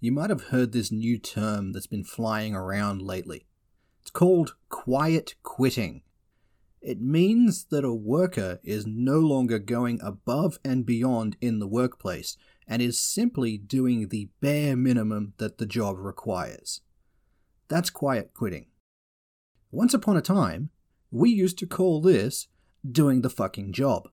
you might have heard this new term that's been flying around lately. It's called quiet quitting. It means that a worker is no longer going above and beyond in the workplace and is simply doing the bare minimum that the job requires. That's quiet quitting. Once upon a time, we used to call this doing the fucking job.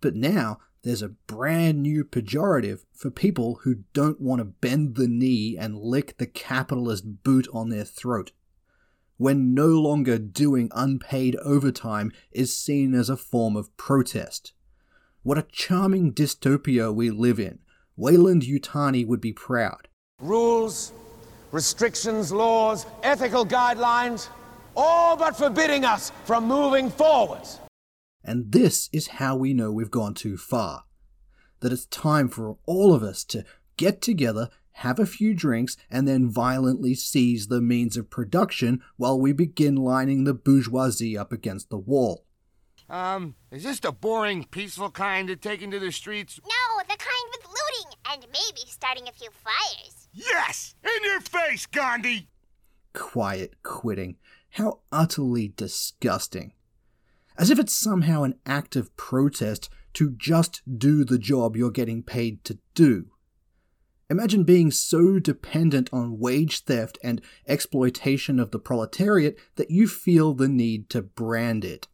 But now there's a brand new pejorative for people who don't want to bend the knee and lick the capitalist boot on their throat. When no longer doing unpaid overtime is seen as a form of protest. What a charming dystopia we live in. Weyland Yutani would be proud. Rules, restrictions, laws, ethical guidelines, all but forbidding us from moving forward. And this is how we know we've gone too far. That it's time for all of us to get together, have a few drinks, and then violently seize the means of production while we begin lining the bourgeoisie up against the wall. Um, is this the boring, peaceful kind of taking to the streets? No, the kind with looting and maybe starting a few fires. Yes! In your face, Gandhi! Quiet quitting. How utterly disgusting as if it's somehow an act of protest to just do the job you're getting paid to do. Imagine being so dependent on wage theft and exploitation of the proletariat that you feel the need to brand it.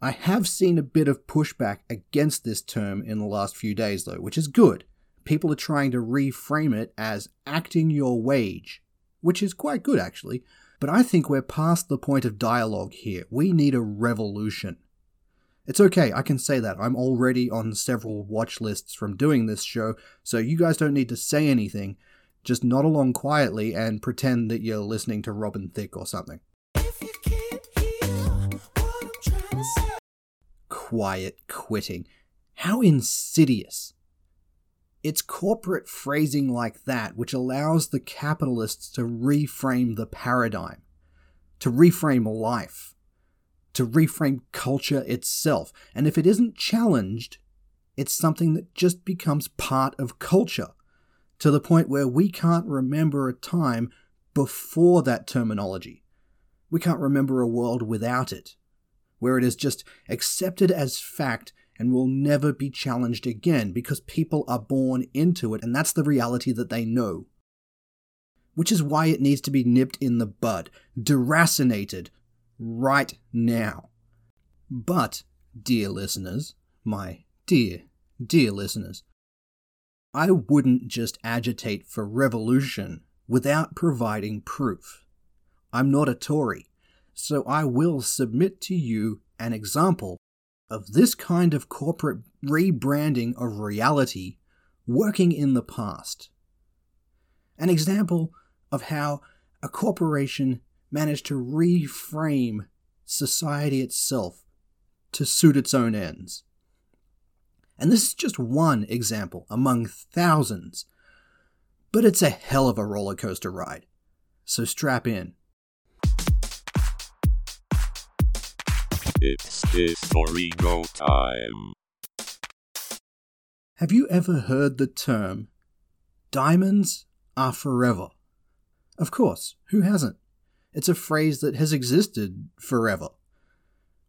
I have seen a bit of pushback against this term in the last few days, though, which is good. People are trying to reframe it as acting your wage, which is quite good actually, but I think we're past the point of dialogue here. We need a revolution. It's okay, I can say that. I'm already on several watch lists from doing this show, so you guys don't need to say anything. Just nod along quietly and pretend that you're listening to Robin Thicke or something. Quiet quitting. How insidious. It's corporate phrasing like that which allows the capitalists to reframe the paradigm, to reframe life, to reframe culture itself. And if it isn't challenged, it's something that just becomes part of culture to the point where we can't remember a time before that terminology. We can't remember a world without it, where it is just accepted as fact and will never be challenged again because people are born into it and that's the reality that they know. Which is why it needs to be nipped in the bud, deracinated, right now. But, dear listeners, my dear, dear listeners, I wouldn't just agitate for revolution without providing proof. I'm not a Tory, so I will submit to you an example of this kind of corporate rebranding of reality working in the past. An example of how a corporation managed to reframe society itself to suit its own ends. And this is just one example among thousands, but it's a hell of a roller coaster ride. So strap in. It's Historigo time. Have you ever heard the term diamonds are forever? Of course, who hasn't? It's a phrase that has existed forever.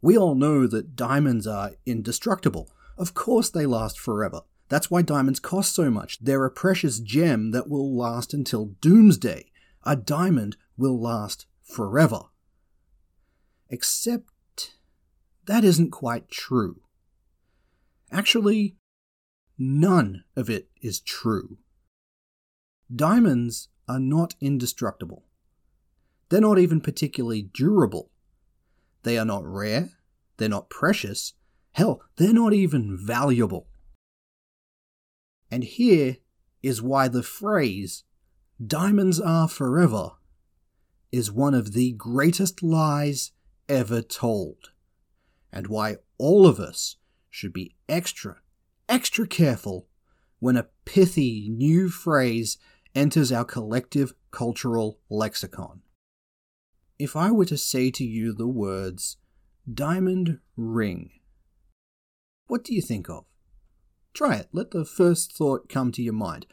We all know that diamonds are indestructible. Of course, they last forever. That's why diamonds cost so much. They're a precious gem that will last until doomsday. A diamond will last forever. Except that isn't quite true. Actually, none of it is true. Diamonds are not indestructible. They're not even particularly durable. They are not rare, they're not precious, hell, they're not even valuable. And here is why the phrase, diamonds are forever, is one of the greatest lies ever told and why all of us should be extra, extra careful when a pithy new phrase enters our collective cultural lexicon. If I were to say to you the words diamond ring, what do you think of? Try it. Let the first thought come to your mind.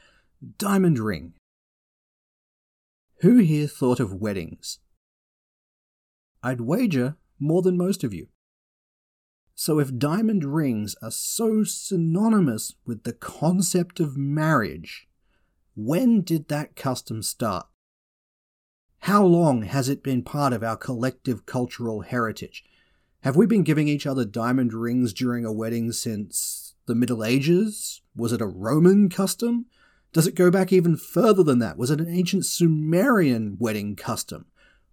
Diamond ring. Who here thought of weddings? I'd wager more than most of you. So, if diamond rings are so synonymous with the concept of marriage, when did that custom start? How long has it been part of our collective cultural heritage? Have we been giving each other diamond rings during a wedding since the Middle Ages? Was it a Roman custom? Does it go back even further than that? Was it an ancient Sumerian wedding custom?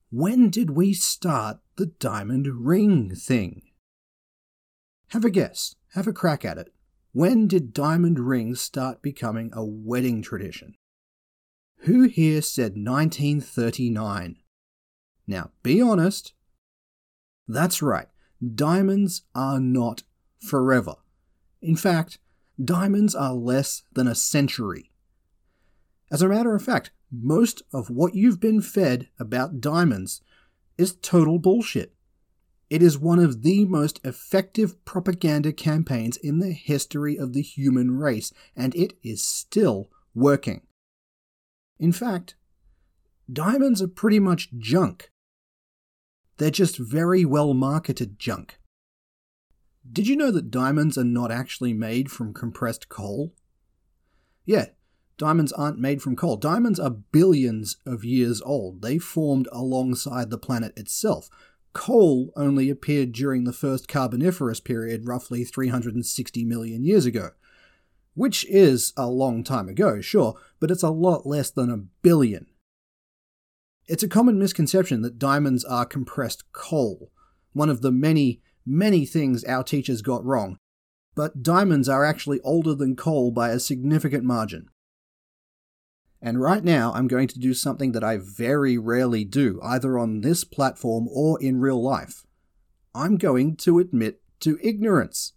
When did we start the diamond ring thing? Have a guess. Have a crack at it. When did diamond rings start becoming a wedding tradition? Who here said 1939? Now, be honest. That's right, diamonds are not forever. In fact, diamonds are less than a century. As a matter of fact, most of what you've been fed about diamonds is total bullshit. It is one of the most effective propaganda campaigns in the history of the human race, and it is still working. In fact, diamonds are pretty much junk. They're just very well marketed junk. Did you know that diamonds are not actually made from compressed coal? Yeah, diamonds aren't made from coal. Diamonds are billions of years old. They formed alongside the planet itself, coal only appeared during the first Carboniferous period, roughly 360 million years ago. Which is a long time ago, sure, but it's a lot less than a billion. It's a common misconception that diamonds are compressed coal, one of the many, many things our teachers got wrong. But diamonds are actually older than coal by a significant margin. And right now, I'm going to do something that I very rarely do, either on this platform or in real life. I'm going to admit to ignorance.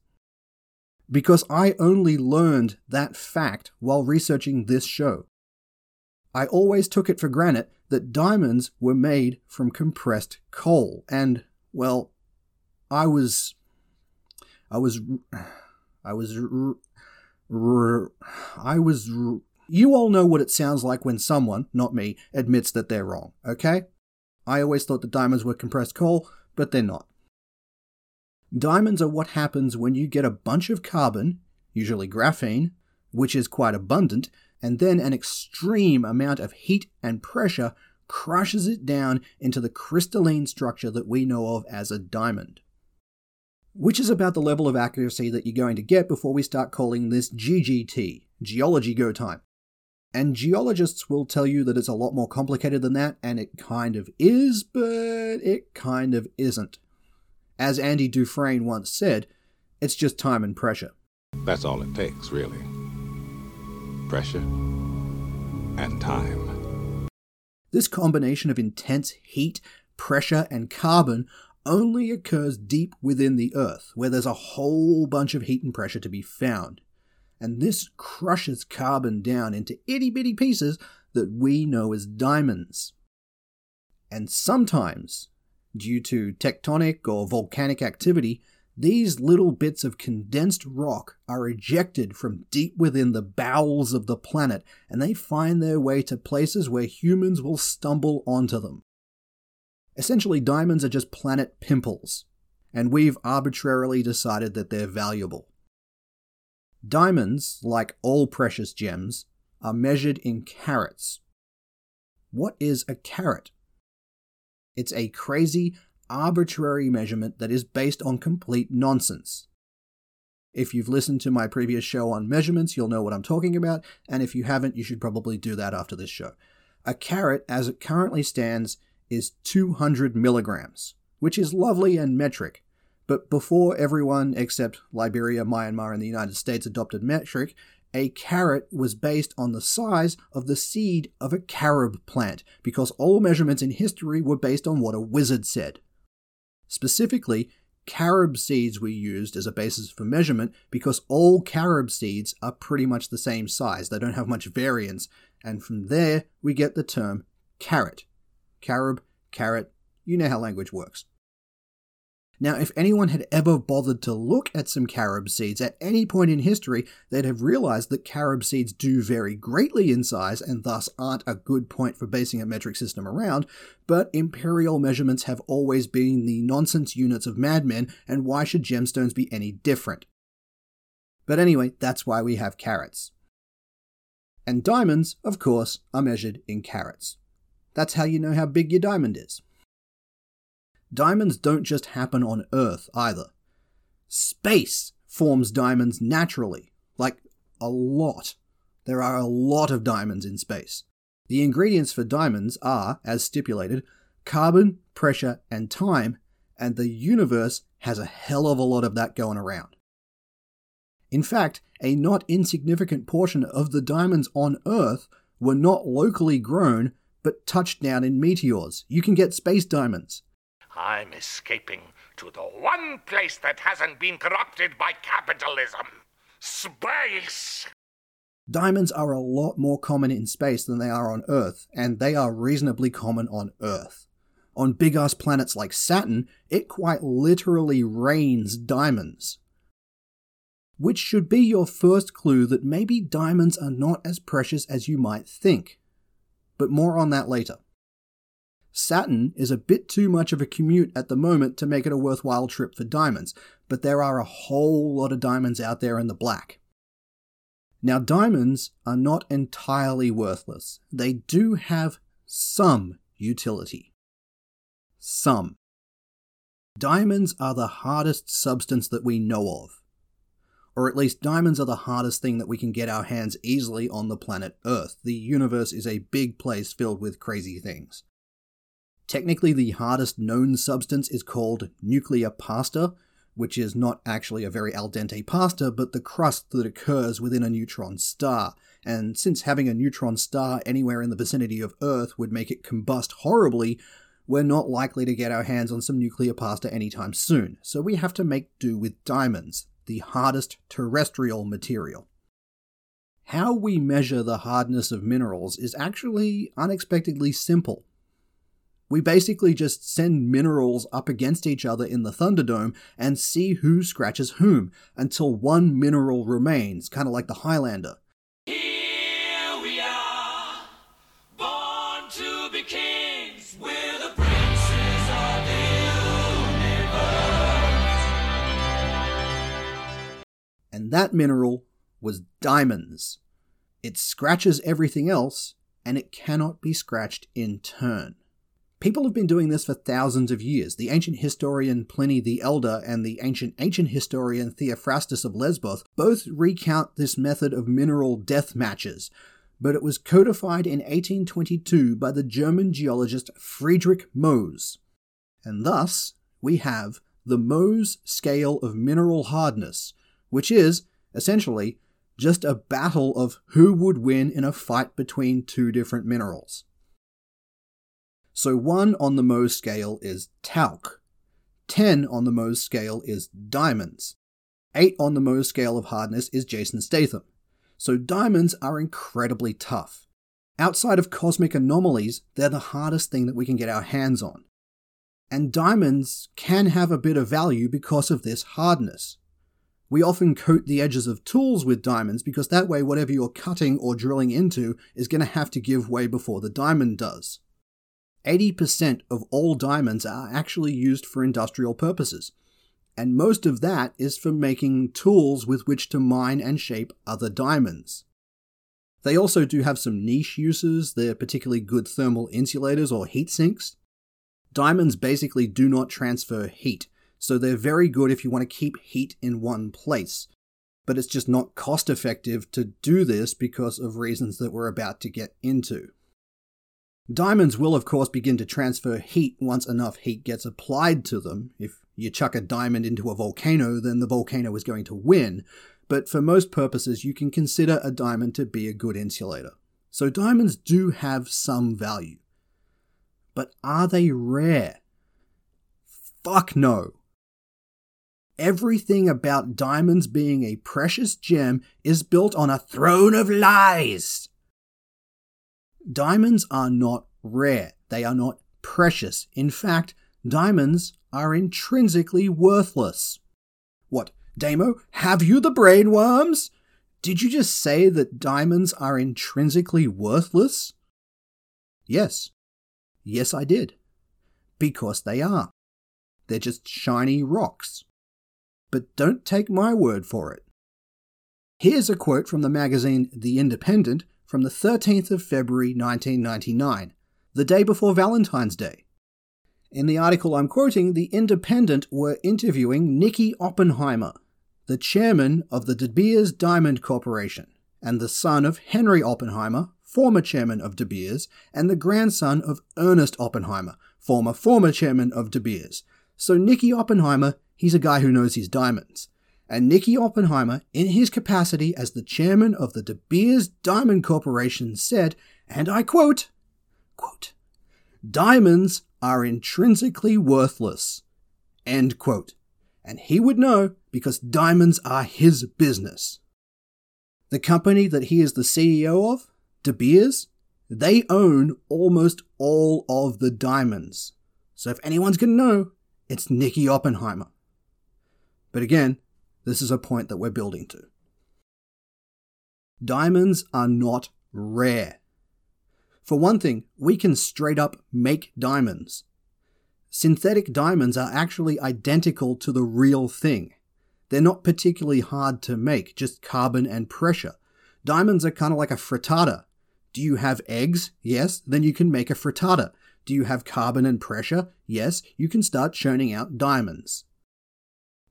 Because I only learned that fact while researching this show. I always took it for granted that diamonds were made from compressed coal, and, well, I was. I was. I was. I was you all know what it sounds like when someone, not me, admits that they're wrong, okay? I always thought that diamonds were compressed coal, but they're not. Diamonds are what happens when you get a bunch of carbon, usually graphene, which is quite abundant, and then an extreme amount of heat and pressure crushes it down into the crystalline structure that we know of as a diamond. Which is about the level of accuracy that you're going to get before we start calling this GGT, Geology Go Time. And geologists will tell you that it's a lot more complicated than that, and it kind of is, but it kind of isn't. As Andy Dufresne once said, it's just time and pressure. That's all it takes, really. Pressure and time. This combination of intense heat, pressure, and carbon only occurs deep within the Earth, where there's a whole bunch of heat and pressure to be found and this crushes carbon down into itty bitty pieces that we know as diamonds. And sometimes, due to tectonic or volcanic activity, these little bits of condensed rock are ejected from deep within the bowels of the planet and they find their way to places where humans will stumble onto them. Essentially, diamonds are just planet pimples, and we've arbitrarily decided that they're valuable. Diamonds, like all precious gems, are measured in carats. What is a carat? It's a crazy, arbitrary measurement that is based on complete nonsense. If you've listened to my previous show on measurements, you'll know what I'm talking about, and if you haven't, you should probably do that after this show. A carat, as it currently stands, is 200 milligrams, which is lovely and metric, but before everyone except Liberia, Myanmar, and the United States adopted metric, a carat was based on the size of the seed of a carob plant, because all measurements in history were based on what a wizard said. Specifically, carob seeds were used as a basis for measurement because all carob seeds are pretty much the same size. They don't have much variance, and from there we get the term carat. Carob, carat, you know how language works. Now, if anyone had ever bothered to look at some carob seeds at any point in history, they'd have realized that carob seeds do vary greatly in size and thus aren't a good point for basing a metric system around, but imperial measurements have always been the nonsense units of madmen, and why should gemstones be any different? But anyway, that's why we have carats. And diamonds, of course, are measured in carats. That's how you know how big your diamond is. Diamonds don't just happen on Earth either. Space forms diamonds naturally, like a lot. There are a lot of diamonds in space. The ingredients for diamonds are, as stipulated, carbon, pressure, and time, and the universe has a hell of a lot of that going around. In fact, a not insignificant portion of the diamonds on Earth were not locally grown, but touched down in meteors. You can get space diamonds. I'm escaping to the one place that hasn't been corrupted by capitalism space. Diamonds are a lot more common in space than they are on Earth, and they are reasonably common on Earth. On big ass planets like Saturn, it quite literally rains diamonds. Which should be your first clue that maybe diamonds are not as precious as you might think. But more on that later. Saturn is a bit too much of a commute at the moment to make it a worthwhile trip for diamonds, but there are a whole lot of diamonds out there in the black. Now, diamonds are not entirely worthless. They do have some utility. Some. Diamonds are the hardest substance that we know of. Or at least, diamonds are the hardest thing that we can get our hands easily on the planet Earth. The universe is a big place filled with crazy things. Technically, the hardest known substance is called nuclear pasta, which is not actually a very al dente pasta, but the crust that occurs within a neutron star. And since having a neutron star anywhere in the vicinity of Earth would make it combust horribly, we're not likely to get our hands on some nuclear pasta anytime soon, so we have to make do with diamonds, the hardest terrestrial material. How we measure the hardness of minerals is actually unexpectedly simple. We basically just send minerals up against each other in the Thunderdome and see who scratches whom until one mineral remains, kind of like the Highlander. Here we are, born to be kings. We're the princes of the universe. And that mineral was diamonds. It scratches everything else, and it cannot be scratched in turn. People have been doing this for thousands of years. The ancient historian Pliny the Elder and the ancient ancient historian Theophrastus of Lesbos both recount this method of mineral death matches, but it was codified in 1822 by the German geologist Friedrich Mohs. And thus, we have the Mohs scale of mineral hardness, which is, essentially, just a battle of who would win in a fight between two different minerals. So 1 on the Mohs scale is talc. 10 on the Mohs scale is diamonds. 8 on the Mohs scale of hardness is Jason Statham. So diamonds are incredibly tough. Outside of cosmic anomalies, they're the hardest thing that we can get our hands on. And diamonds can have a bit of value because of this hardness. We often coat the edges of tools with diamonds because that way whatever you're cutting or drilling into is going to have to give way before the diamond does. 80% of all diamonds are actually used for industrial purposes, and most of that is for making tools with which to mine and shape other diamonds. They also do have some niche uses, they're particularly good thermal insulators or heat sinks. Diamonds basically do not transfer heat, so they're very good if you want to keep heat in one place. But it's just not cost effective to do this because of reasons that we're about to get into. Diamonds will, of course, begin to transfer heat once enough heat gets applied to them. If you chuck a diamond into a volcano, then the volcano is going to win. But for most purposes, you can consider a diamond to be a good insulator. So diamonds do have some value. But are they rare? Fuck no. Everything about diamonds being a precious gem is built on a throne of lies. Diamonds are not rare, they are not precious. In fact, diamonds are intrinsically worthless. What, Damo, have you the brainworms? Did you just say that diamonds are intrinsically worthless? Yes. Yes, I did. Because they are. They're just shiny rocks. But don't take my word for it. Here's a quote from the magazine The Independent from the 13th of February 1999, the day before Valentine's Day. In the article I'm quoting, The Independent were interviewing Nicky Oppenheimer, the chairman of the De Beers Diamond Corporation, and the son of Henry Oppenheimer, former chairman of De Beers, and the grandson of Ernest Oppenheimer, former former chairman of De Beers. So Nicky Oppenheimer, he's a guy who knows his diamonds. And Nicky Oppenheimer, in his capacity as the chairman of the De Beers Diamond Corporation, said, and I quote, quote, Diamonds are intrinsically worthless. End quote. And he would know because diamonds are his business. The company that he is the CEO of, De Beers, they own almost all of the diamonds. So if anyone's going to know, it's Nicky Oppenheimer. But again, this is a point that we're building to. Diamonds are not rare. For one thing, we can straight up make diamonds. Synthetic diamonds are actually identical to the real thing. They're not particularly hard to make, just carbon and pressure. Diamonds are kind of like a frittata. Do you have eggs? Yes, then you can make a frittata. Do you have carbon and pressure? Yes, you can start churning out diamonds.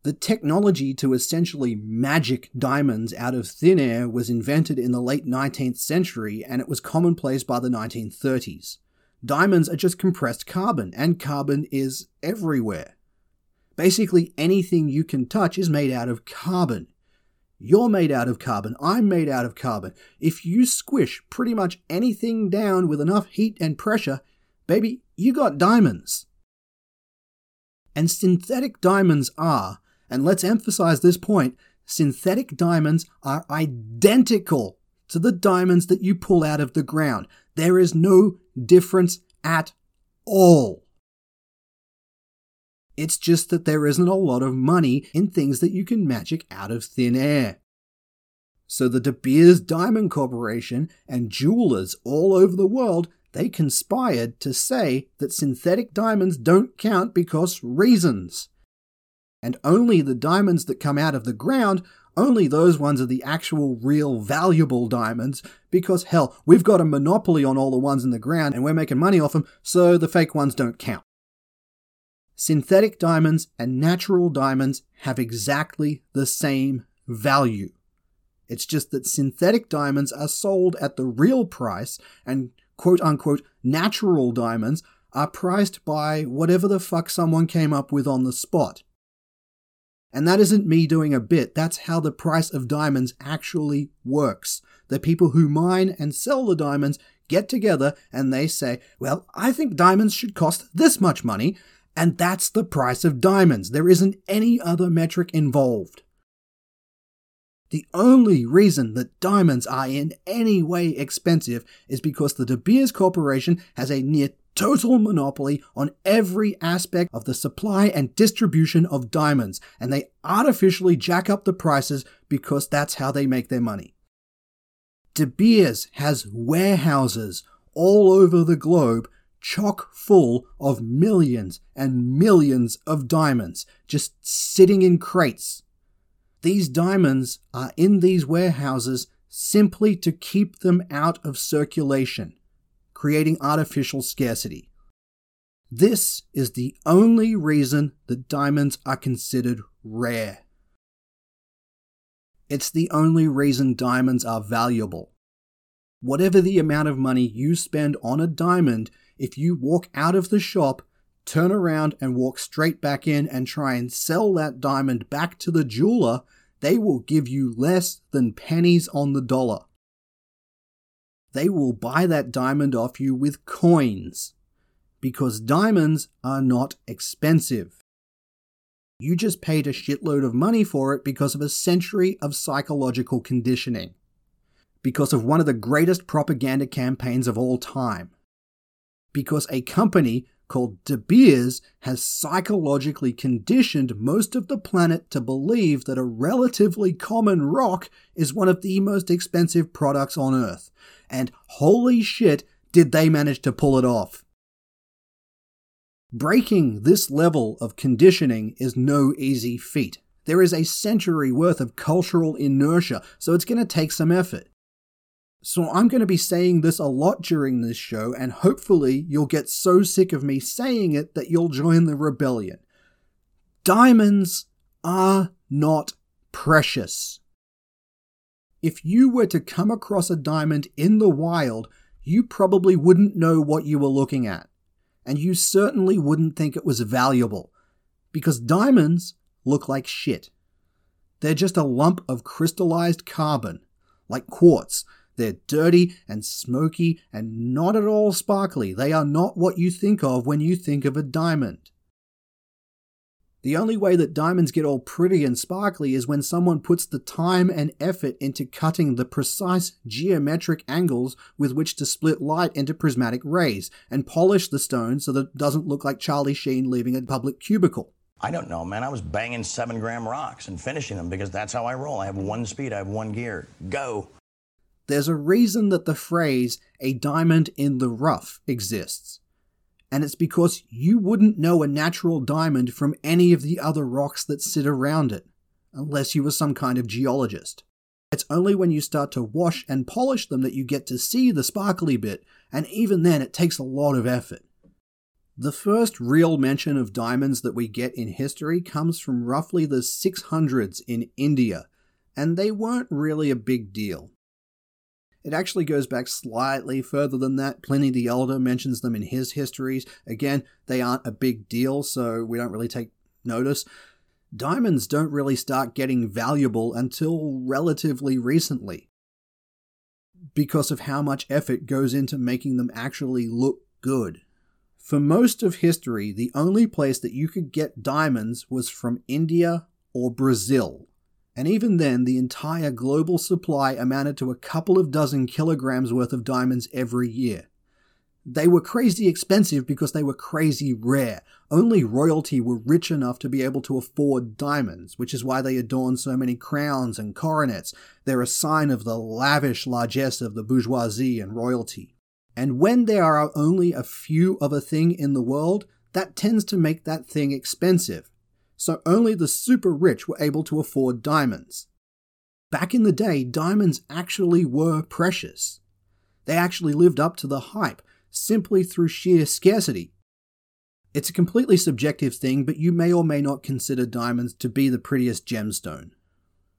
The technology to essentially magic diamonds out of thin air was invented in the late 19th century and it was commonplace by the 1930s. Diamonds are just compressed carbon, and carbon is everywhere. Basically, anything you can touch is made out of carbon. You're made out of carbon, I'm made out of carbon. If you squish pretty much anything down with enough heat and pressure, baby, you got diamonds. And synthetic diamonds are, and let's emphasize this point, synthetic diamonds are identical to the diamonds that you pull out of the ground. There is no difference at all. It's just that there isn't a lot of money in things that you can magic out of thin air. So the De Beers Diamond Corporation and jewelers all over the world, they conspired to say that synthetic diamonds don't count because reasons. And only the diamonds that come out of the ground only those ones are the actual, real, valuable diamonds, because hell, we've got a monopoly on all the ones in the ground and we're making money off them, so the fake ones don't count. Synthetic diamonds and natural diamonds have exactly the same value. It's just that synthetic diamonds are sold at the real price and quote unquote natural diamonds are priced by whatever the fuck someone came up with on the spot. And that isn't me doing a bit, that's how the price of diamonds actually works. The people who mine and sell the diamonds get together and they say, well, I think diamonds should cost this much money, and that's the price of diamonds. There isn't any other metric involved. The only reason that diamonds are in any way expensive is because the De Beers Corporation has a near total monopoly on every aspect of the supply and distribution of diamonds, and they artificially jack up the prices because that's how they make their money. De Beers has warehouses all over the globe chock full of millions and millions of diamonds just sitting in crates. These diamonds are in these warehouses simply to keep them out of circulation creating artificial scarcity. This is the only reason that diamonds are considered rare. It's the only reason diamonds are valuable. Whatever the amount of money you spend on a diamond, if you walk out of the shop, turn around and walk straight back in and try and sell that diamond back to the jeweler, they will give you less than pennies on the dollar they will buy that diamond off you with coins. Because diamonds are not expensive. You just paid a shitload of money for it because of a century of psychological conditioning. Because of one of the greatest propaganda campaigns of all time. Because a company called De Beers has psychologically conditioned most of the planet to believe that a relatively common rock is one of the most expensive products on Earth. And holy shit, did they manage to pull it off! Breaking this level of conditioning is no easy feat. There is a century worth of cultural inertia, so it's going to take some effort. So I'm going to be saying this a lot during this show, and hopefully you'll get so sick of me saying it that you'll join the rebellion. Diamonds are not precious. If you were to come across a diamond in the wild, you probably wouldn't know what you were looking at. And you certainly wouldn't think it was valuable. Because diamonds look like shit. They're just a lump of crystallized carbon, like quartz. They're dirty and smoky and not at all sparkly. They are not what you think of when you think of a diamond. The only way that diamonds get all pretty and sparkly is when someone puts the time and effort into cutting the precise geometric angles with which to split light into prismatic rays and polish the stone so that it doesn't look like Charlie Sheen leaving a public cubicle. I don't know, man. I was banging seven gram rocks and finishing them because that's how I roll. I have one speed, I have one gear. Go. There's a reason that the phrase a diamond in the rough exists. And it's because you wouldn't know a natural diamond from any of the other rocks that sit around it, unless you were some kind of geologist. It's only when you start to wash and polish them that you get to see the sparkly bit, and even then it takes a lot of effort. The first real mention of diamonds that we get in history comes from roughly the 600s in India, and they weren't really a big deal. It actually goes back slightly further than that. Pliny the Elder mentions them in his histories. Again, they aren't a big deal, so we don't really take notice. Diamonds don't really start getting valuable until relatively recently because of how much effort goes into making them actually look good. For most of history, the only place that you could get diamonds was from India or Brazil. And even then, the entire global supply amounted to a couple of dozen kilograms worth of diamonds every year. They were crazy expensive because they were crazy rare. Only royalty were rich enough to be able to afford diamonds, which is why they adorn so many crowns and coronets. They're a sign of the lavish largesse of the bourgeoisie and royalty. And when there are only a few of a thing in the world, that tends to make that thing expensive. So only the super rich were able to afford diamonds. Back in the day, diamonds actually were precious. They actually lived up to the hype simply through sheer scarcity. It's a completely subjective thing, but you may or may not consider diamonds to be the prettiest gemstone.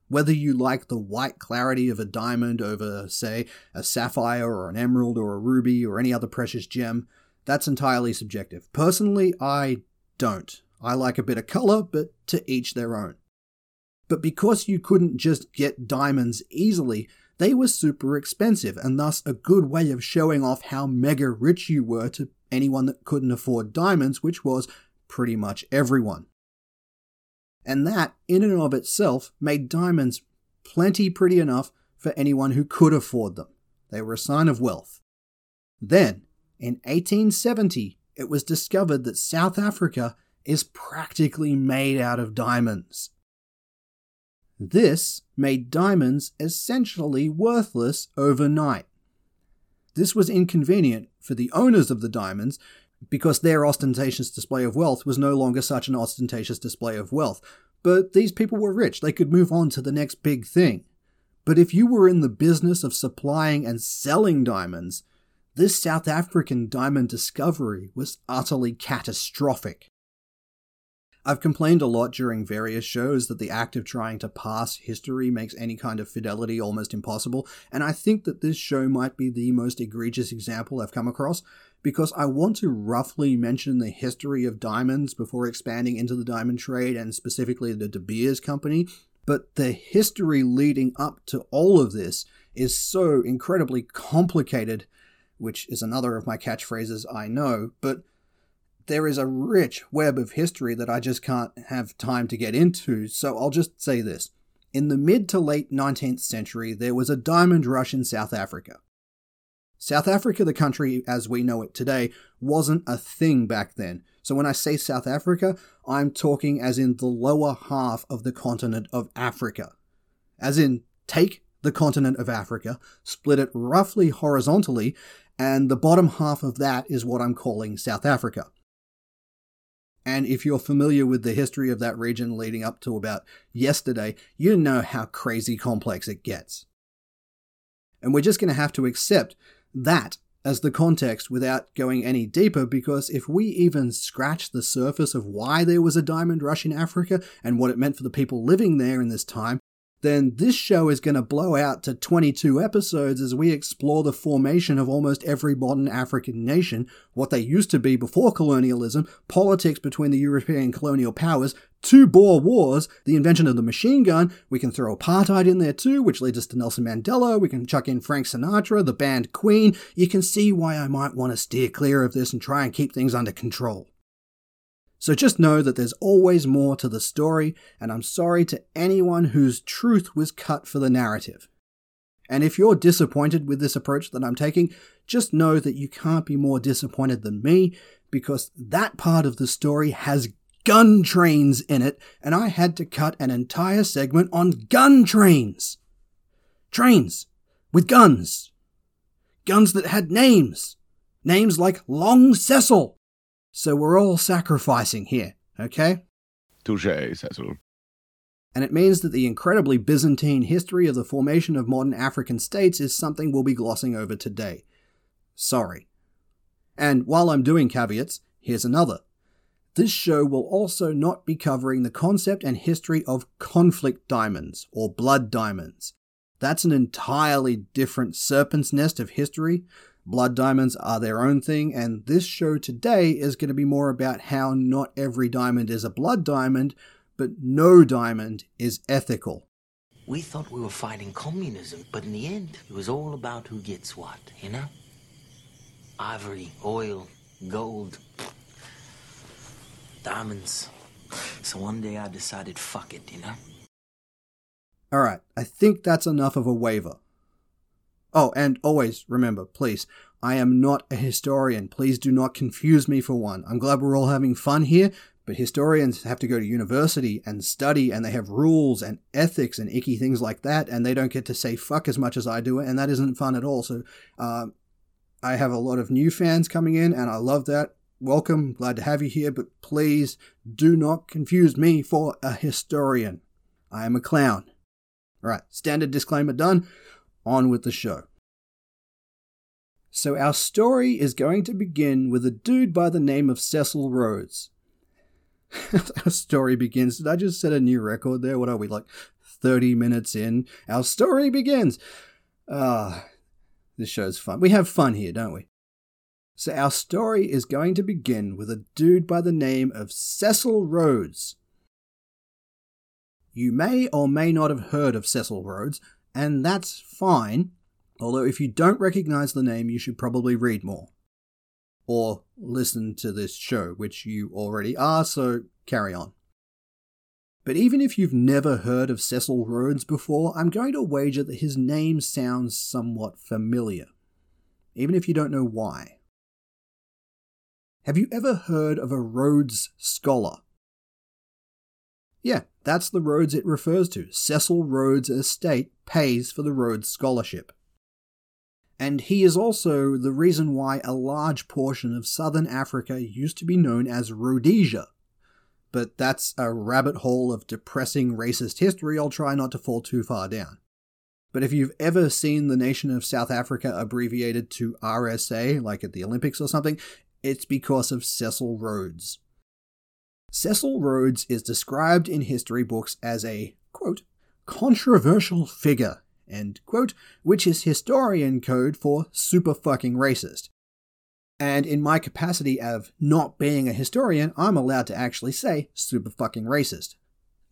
Whether you like the white clarity of a diamond over, say, a sapphire or an emerald or a ruby or any other precious gem, that's entirely subjective. Personally, I don't. I like a bit of colour, but to each their own. But because you couldn't just get diamonds easily, they were super expensive and thus a good way of showing off how mega rich you were to anyone that couldn't afford diamonds, which was pretty much everyone. And that, in and of itself, made diamonds plenty pretty enough for anyone who could afford them. They were a sign of wealth. Then, in 1870, it was discovered that South Africa is practically made out of diamonds. This made diamonds essentially worthless overnight. This was inconvenient for the owners of the diamonds because their ostentatious display of wealth was no longer such an ostentatious display of wealth. But these people were rich, they could move on to the next big thing. But if you were in the business of supplying and selling diamonds, this South African diamond discovery was utterly catastrophic. I've complained a lot during various shows that the act of trying to pass history makes any kind of fidelity almost impossible, and I think that this show might be the most egregious example I've come across, because I want to roughly mention the history of diamonds before expanding into the diamond trade and specifically the De Beers company, but the history leading up to all of this is so incredibly complicated, which is another of my catchphrases, I know, but there is a rich web of history that I just can't have time to get into, so I'll just say this. In the mid to late 19th century, there was a diamond rush in South Africa. South Africa, the country as we know it today, wasn't a thing back then. So when I say South Africa, I'm talking as in the lower half of the continent of Africa. As in, take the continent of Africa, split it roughly horizontally, and the bottom half of that is what I'm calling South Africa. And if you're familiar with the history of that region leading up to about yesterday, you know how crazy complex it gets. And we're just going to have to accept that as the context without going any deeper because if we even scratch the surface of why there was a diamond rush in Africa and what it meant for the people living there in this time, then this show is going to blow out to 22 episodes as we explore the formation of almost every modern African nation, what they used to be before colonialism, politics between the European colonial powers, two Boer wars, the invention of the machine gun. We can throw apartheid in there too, which leads us to Nelson Mandela. We can chuck in Frank Sinatra, the band Queen. You can see why I might want to steer clear of this and try and keep things under control. So just know that there's always more to the story, and I'm sorry to anyone whose truth was cut for the narrative. And if you're disappointed with this approach that I'm taking, just know that you can't be more disappointed than me, because that part of the story has gun trains in it, and I had to cut an entire segment on gun trains. Trains with guns. Guns that had names. Names like Long Cecil. So we're all sacrificing here, okay? Touche, Cecil. And it means that the incredibly Byzantine history of the formation of modern African states is something we'll be glossing over today. Sorry. And while I'm doing caveats, here's another. This show will also not be covering the concept and history of conflict diamonds or blood diamonds. That's an entirely different serpent's nest of history Blood diamonds are their own thing, and this show today is going to be more about how not every diamond is a blood diamond, but no diamond is ethical. We thought we were fighting communism, but in the end, it was all about who gets what, you know? Ivory, oil, gold, diamonds. So one day I decided, fuck it, you know? Alright, I think that's enough of a waiver. Oh, and always remember, please, I am not a historian. Please do not confuse me for one. I'm glad we're all having fun here, but historians have to go to university and study, and they have rules and ethics and icky things like that, and they don't get to say fuck as much as I do, and that isn't fun at all. So, uh, I have a lot of new fans coming in, and I love that. Welcome, glad to have you here, but please do not confuse me for a historian. I am a clown. All right, standard disclaimer done on with the show. So, our story is going to begin with a dude by the name of Cecil Rhodes. our story begins. Did I just set a new record there? What are we, like 30 minutes in? Our story begins. Ah, this show's fun. We have fun here, don't we? So, our story is going to begin with a dude by the name of Cecil Rhodes. You may or may not have heard of Cecil Rhodes, and that's fine. Although, if you don't recognize the name, you should probably read more. Or listen to this show, which you already are, so carry on. But even if you've never heard of Cecil Rhodes before, I'm going to wager that his name sounds somewhat familiar, even if you don't know why. Have you ever heard of a Rhodes Scholar? Yeah, that's the Rhodes it refers to. Cecil Rhodes Estate pays for the Rhodes Scholarship. And he is also the reason why a large portion of southern Africa used to be known as Rhodesia. But that's a rabbit hole of depressing racist history I'll try not to fall too far down. But if you've ever seen the nation of South Africa abbreviated to RSA, like at the Olympics or something, it's because of Cecil Rhodes. Cecil Rhodes is described in history books as a, quote, controversial figure, end quote, which is historian code for super fucking racist. And in my capacity of not being a historian, I'm allowed to actually say super fucking racist.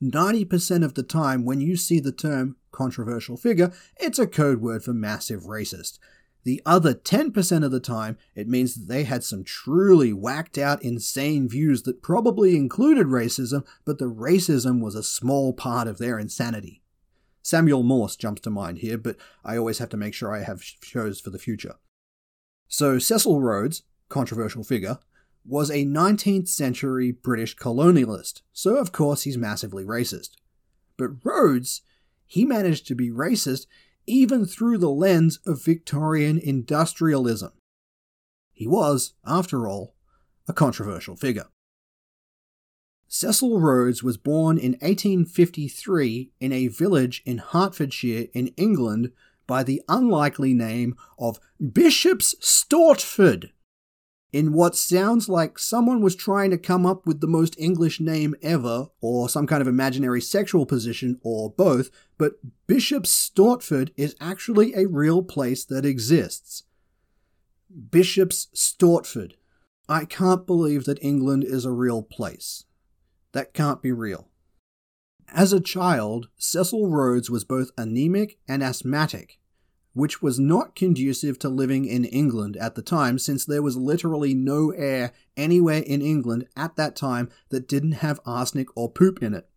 90% of the time, when you see the term controversial figure, it's a code word for massive racist. The other 10% of the time, it means that they had some truly whacked out, insane views that probably included racism, but the racism was a small part of their insanity. Samuel Morse jumps to mind here, but I always have to make sure I have shows for the future. So Cecil Rhodes, controversial figure, was a 19th century British colonialist, so of course he's massively racist. But Rhodes, he managed to be racist even through the lens of Victorian industrialism. He was, after all, a controversial figure. Cecil Rhodes was born in 1853 in a village in Hertfordshire in England by the unlikely name of Bishop's Stortford, in what sounds like someone was trying to come up with the most English name ever, or some kind of imaginary sexual position, or both, but Bishop's Stortford is actually a real place that exists. Bishop's Stortford. I can't believe that England is a real place. That can't be real. As a child, Cecil Rhodes was both anemic and asthmatic, which was not conducive to living in England at the time since there was literally no air anywhere in England at that time that didn't have arsenic or poop in it.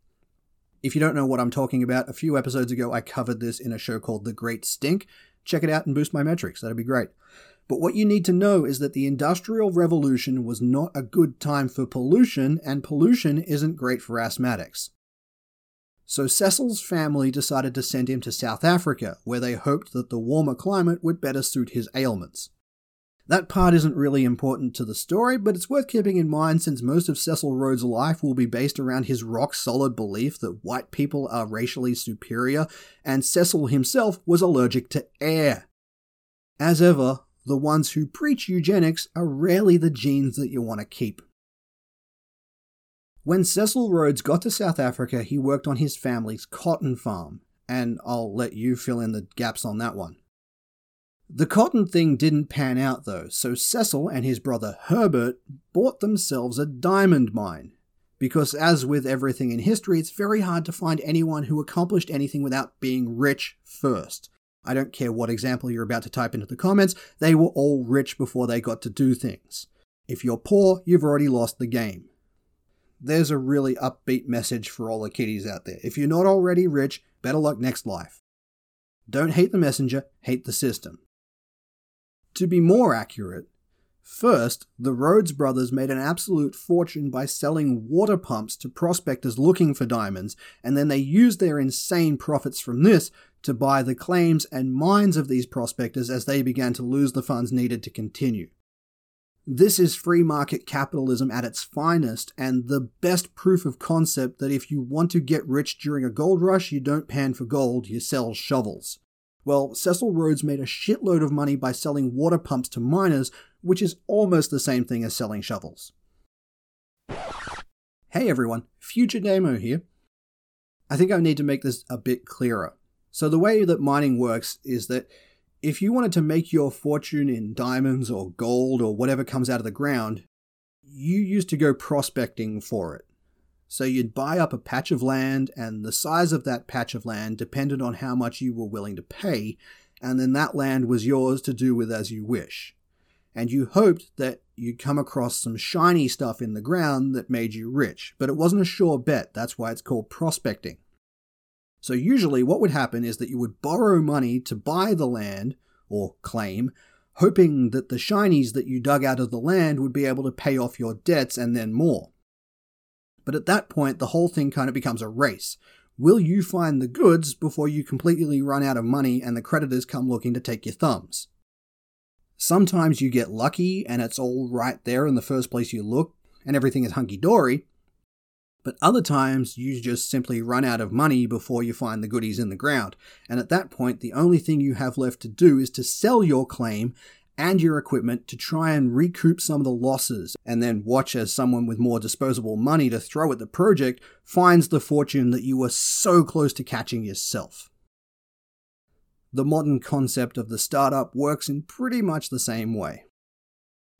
If you don't know what I'm talking about, a few episodes ago I covered this in a show called The Great Stink. Check it out and boost my metrics, that'd be great. But what you need to know is that the Industrial Revolution was not a good time for pollution, and pollution isn't great for asthmatics. So Cecil's family decided to send him to South Africa, where they hoped that the warmer climate would better suit his ailments. That part isn't really important to the story, but it's worth keeping in mind since most of Cecil Rhodes' life will be based around his rock solid belief that white people are racially superior, and Cecil himself was allergic to air. As ever, the ones who preach eugenics are rarely the genes that you want to keep. When Cecil Rhodes got to South Africa, he worked on his family's cotton farm, and I'll let you fill in the gaps on that one. The cotton thing didn't pan out though, so Cecil and his brother Herbert bought themselves a diamond mine. Because, as with everything in history, it's very hard to find anyone who accomplished anything without being rich first. I don't care what example you're about to type into the comments, they were all rich before they got to do things. If you're poor, you've already lost the game. There's a really upbeat message for all the kiddies out there. If you're not already rich, better luck next life. Don't hate the messenger, hate the system. To be more accurate, first, the Rhodes brothers made an absolute fortune by selling water pumps to prospectors looking for diamonds, and then they used their insane profits from this to buy the claims and mines of these prospectors as they began to lose the funds needed to continue. This is free market capitalism at its finest, and the best proof of concept that if you want to get rich during a gold rush, you don't pan for gold, you sell shovels. Well, Cecil Rhodes made a shitload of money by selling water pumps to miners, which is almost the same thing as selling shovels. Hey everyone, Future Demo here. I think I need to make this a bit clearer. So, the way that mining works is that if you wanted to make your fortune in diamonds or gold or whatever comes out of the ground, you used to go prospecting for it. So you'd buy up a patch of land, and the size of that patch of land depended on how much you were willing to pay, and then that land was yours to do with as you wish. And you hoped that you'd come across some shiny stuff in the ground that made you rich, but it wasn't a sure bet, that's why it's called prospecting. So usually what would happen is that you would borrow money to buy the land, or claim, hoping that the shinies that you dug out of the land would be able to pay off your debts and then more. But at that point, the whole thing kind of becomes a race. Will you find the goods before you completely run out of money and the creditors come looking to take your thumbs? Sometimes you get lucky and it's all right there in the first place you look and everything is hunky dory, but other times you just simply run out of money before you find the goodies in the ground, and at that point, the only thing you have left to do is to sell your claim and your equipment to try and recoup some of the losses, and then watch as someone with more disposable money to throw at the project finds the fortune that you were so close to catching yourself. The modern concept of the startup works in pretty much the same way.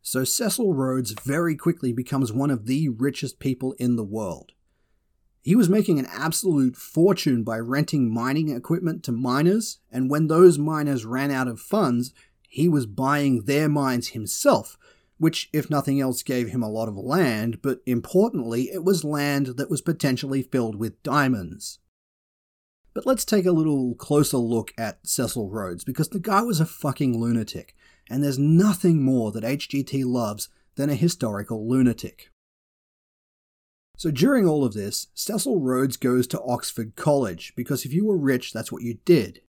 So Cecil Rhodes very quickly becomes one of the richest people in the world. He was making an absolute fortune by renting mining equipment to miners, and when those miners ran out of funds, he was buying their mines himself, which, if nothing else, gave him a lot of land, but importantly, it was land that was potentially filled with diamonds. But let's take a little closer look at Cecil Rhodes, because the guy was a fucking lunatic. And there's nothing more that HGT loves than a historical lunatic. So during all of this, Cecil Rhodes goes to Oxford College because if you were rich, that's what you did.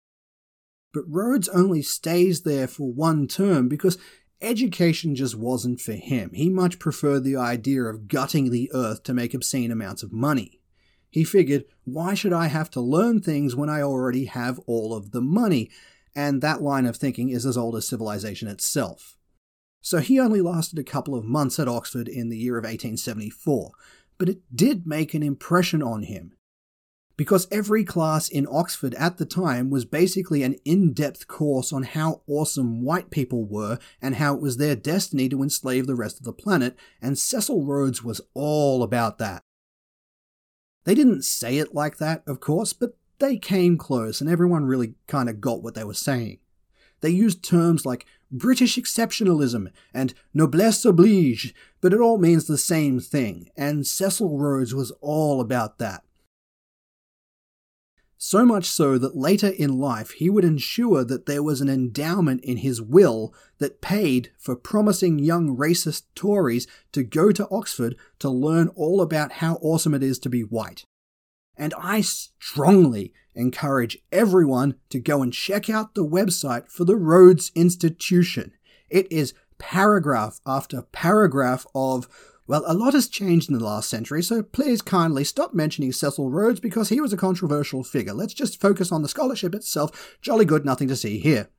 But Rhodes only stays there for one term because education just wasn't for him. He much preferred the idea of gutting the earth to make obscene amounts of money. He figured, why should I have to learn things when I already have all of the money? And that line of thinking is as old as civilization itself. So he only lasted a couple of months at Oxford in the year of 1874, but it did make an impression on him. Because every class in Oxford at the time was basically an in depth course on how awesome white people were and how it was their destiny to enslave the rest of the planet, and Cecil Rhodes was all about that. They didn't say it like that, of course, but they came close and everyone really kind of got what they were saying. They used terms like British exceptionalism and noblesse oblige, but it all means the same thing, and Cecil Rhodes was all about that. So much so that later in life he would ensure that there was an endowment in his will that paid for promising young racist Tories to go to Oxford to learn all about how awesome it is to be white. And I strongly encourage everyone to go and check out the website for the Rhodes Institution. It is paragraph after paragraph of well, a lot has changed in the last century, so please kindly stop mentioning Cecil Rhodes because he was a controversial figure. Let's just focus on the scholarship itself. Jolly good, nothing to see here.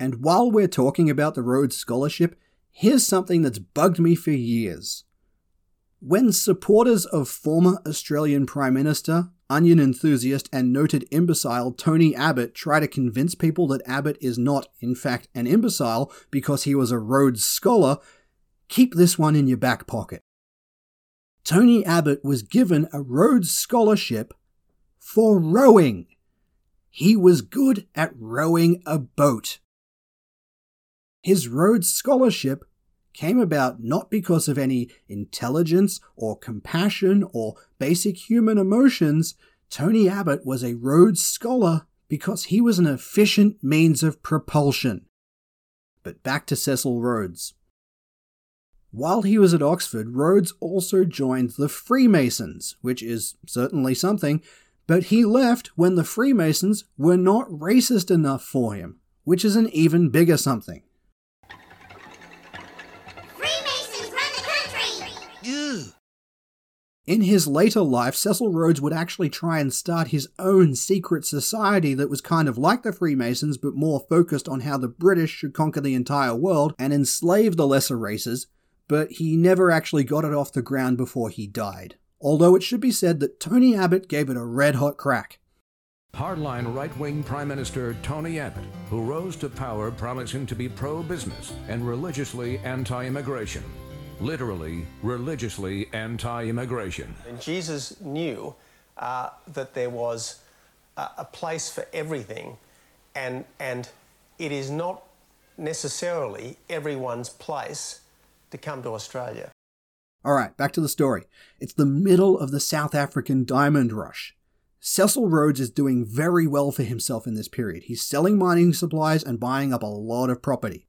And while we're talking about the Rhodes Scholarship, here's something that's bugged me for years. When supporters of former Australian Prime Minister, onion enthusiast, and noted imbecile Tony Abbott try to convince people that Abbott is not, in fact, an imbecile because he was a Rhodes Scholar, keep this one in your back pocket. Tony Abbott was given a Rhodes Scholarship for rowing. He was good at rowing a boat. His Rhodes Scholarship came about not because of any intelligence or compassion or basic human emotions. Tony Abbott was a Rhodes Scholar because he was an efficient means of propulsion. But back to Cecil Rhodes. While he was at Oxford, Rhodes also joined the Freemasons, which is certainly something, but he left when the Freemasons were not racist enough for him, which is an even bigger something. In his later life, Cecil Rhodes would actually try and start his own secret society that was kind of like the Freemasons, but more focused on how the British should conquer the entire world and enslave the lesser races, but he never actually got it off the ground before he died. Although it should be said that Tony Abbott gave it a red hot crack. Hardline right wing Prime Minister Tony Abbott, who rose to power promising to be pro business and religiously anti immigration. Literally, religiously anti immigration. And Jesus knew uh, that there was a, a place for everything, and, and it is not necessarily everyone's place to come to Australia. Alright, back to the story. It's the middle of the South African diamond rush. Cecil Rhodes is doing very well for himself in this period. He's selling mining supplies and buying up a lot of property.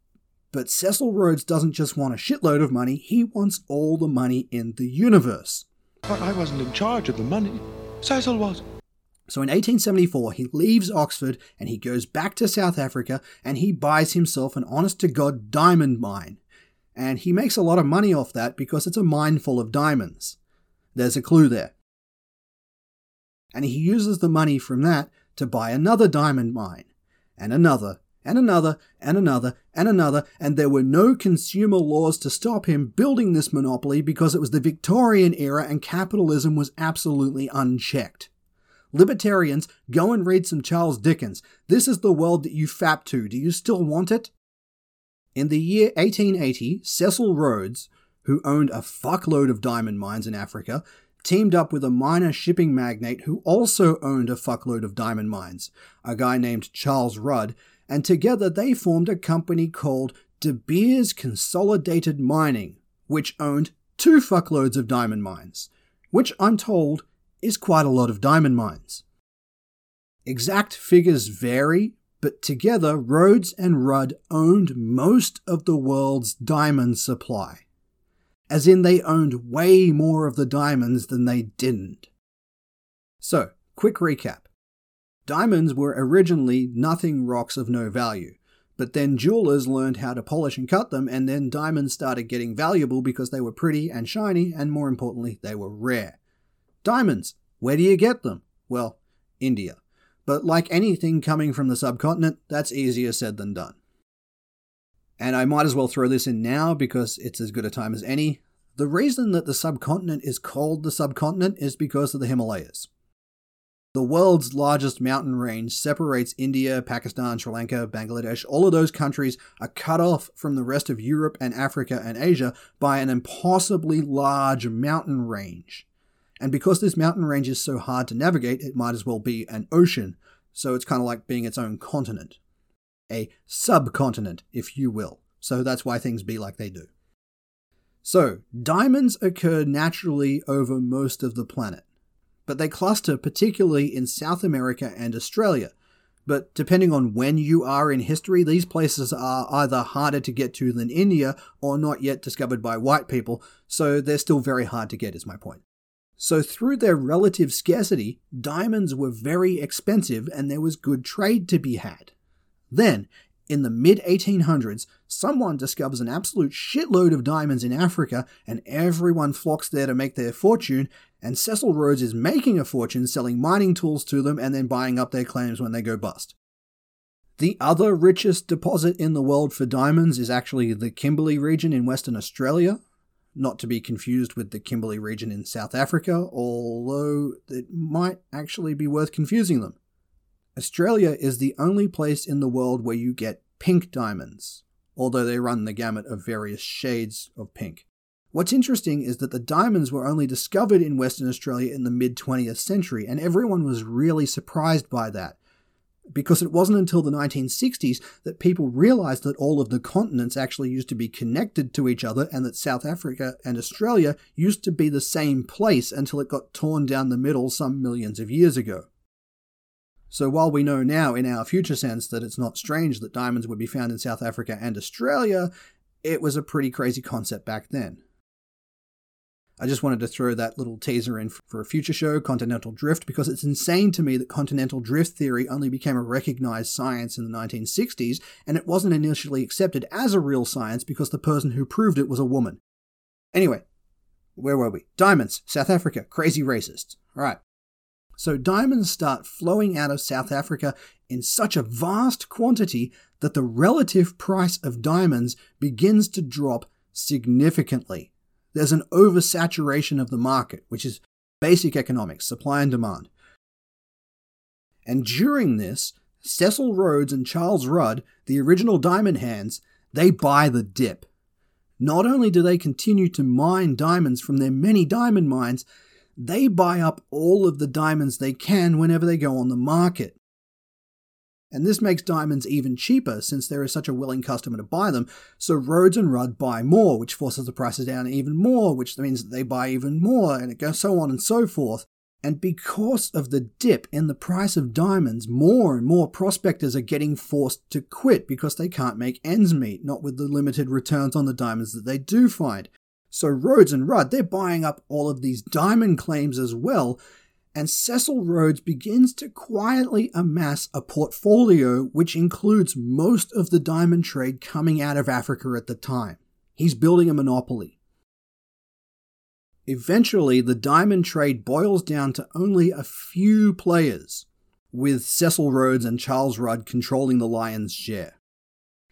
But Cecil Rhodes doesn't just want a shitload of money, he wants all the money in the universe. But I wasn't in charge of the money. Cecil was. So in 1874, he leaves Oxford and he goes back to South Africa and he buys himself an honest to God diamond mine. And he makes a lot of money off that because it's a mine full of diamonds. There's a clue there. And he uses the money from that to buy another diamond mine, and another, and another, and another, and another, and there were no consumer laws to stop him building this monopoly because it was the Victorian era and capitalism was absolutely unchecked. Libertarians, go and read some Charles Dickens. This is the world that you fap to. Do you still want it? In the year 1880, Cecil Rhodes, who owned a fuckload of diamond mines in Africa, teamed up with a minor shipping magnate who also owned a fuckload of diamond mines, a guy named Charles Rudd, and together they formed a company called De Beers Consolidated Mining, which owned two fuckloads of diamond mines, which I'm told is quite a lot of diamond mines. Exact figures vary, But together, Rhodes and Rudd owned most of the world's diamond supply. As in, they owned way more of the diamonds than they didn't. So, quick recap. Diamonds were originally nothing rocks of no value, but then jewelers learned how to polish and cut them, and then diamonds started getting valuable because they were pretty and shiny, and more importantly, they were rare. Diamonds, where do you get them? Well, India. But like anything coming from the subcontinent, that's easier said than done. And I might as well throw this in now because it's as good a time as any. The reason that the subcontinent is called the subcontinent is because of the Himalayas. The world's largest mountain range separates India, Pakistan, Sri Lanka, Bangladesh. All of those countries are cut off from the rest of Europe and Africa and Asia by an impossibly large mountain range. And because this mountain range is so hard to navigate, it might as well be an ocean, so it's kind of like being its own continent. A subcontinent, if you will. So that's why things be like they do. So, diamonds occur naturally over most of the planet, but they cluster particularly in South America and Australia. But depending on when you are in history, these places are either harder to get to than India or not yet discovered by white people, so they're still very hard to get, is my point. So, through their relative scarcity, diamonds were very expensive and there was good trade to be had. Then, in the mid 1800s, someone discovers an absolute shitload of diamonds in Africa, and everyone flocks there to make their fortune. And Cecil Rhodes is making a fortune selling mining tools to them and then buying up their claims when they go bust. The other richest deposit in the world for diamonds is actually the Kimberley region in Western Australia, not to be confused with the Kimberley region in South Africa, although it might actually be worth confusing them. Australia is the only place in the world where you get pink diamonds, although they run the gamut of various shades of pink. What's interesting is that the diamonds were only discovered in Western Australia in the mid 20th century, and everyone was really surprised by that because it wasn't until the 1960s that people realized that all of the continents actually used to be connected to each other and that South Africa and Australia used to be the same place until it got torn down the middle some millions of years ago. So while we know now in our future sense that it's not strange that diamonds would be found in South Africa and Australia, it was a pretty crazy concept back then. I just wanted to throw that little teaser in for a future show, Continental Drift, because it's insane to me that continental drift theory only became a recognized science in the 1960s, and it wasn't initially accepted as a real science because the person who proved it was a woman. Anyway, where were we? Diamonds, South Africa, crazy racists. All right. So diamonds start flowing out of South Africa in such a vast quantity that the relative price of diamonds begins to drop significantly there's an oversaturation of the market, which is basic economics, supply and demand. And during this, Cecil Rhodes and Charles Rudd, the original diamond hands, they buy the dip. Not only do they continue to mine diamonds from their many diamond mines, they buy up all of the diamonds they can whenever they go on the market. And this makes diamonds even cheaper since there is such a willing customer to buy them. So Rhodes and Rudd buy more, which forces the prices down even more, which means that they buy even more, and it goes so on and so forth. And because of the dip in the price of diamonds, more and more prospectors are getting forced to quit because they can't make ends meet, not with the limited returns on the diamonds that they do find. So Rhodes and Rudd, they're buying up all of these diamond claims as well, and Cecil Rhodes begins to quietly amass a portfolio which includes most of the diamond trade coming out of Africa at the time. He's building a monopoly. Eventually, the diamond trade boils down to only a few players, with Cecil Rhodes and Charles Rudd controlling the lion's share.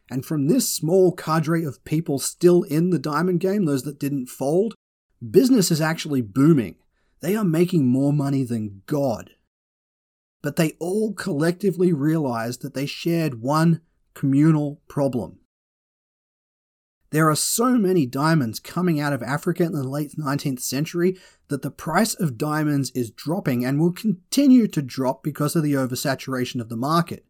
And from this small cadre of people still in the diamond game, those that didn't fold, business is actually booming they are making more money than God. But they all collectively realized that they shared one communal problem. There are so many diamonds coming out of Africa in the late 19th century that the price of diamonds is dropping and will continue to drop because of the oversaturation of the market.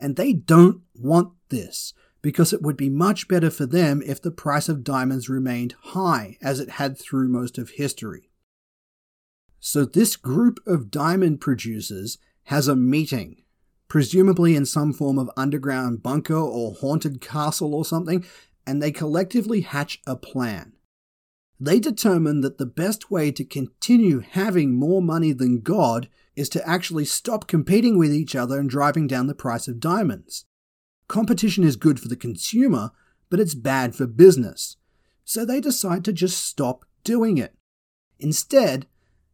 And they don't want this because it would be much better for them if the price of diamonds remained high, as it had through most of history. So, this group of diamond producers has a meeting presumably in some form of underground bunker or haunted castle or something, and they collectively hatch a plan. They determine that the best way to continue having more money than God is to actually stop competing with each other and driving down the price of diamonds. Competition is good for the consumer, but it's bad for business. So they decide to just stop doing it. Instead,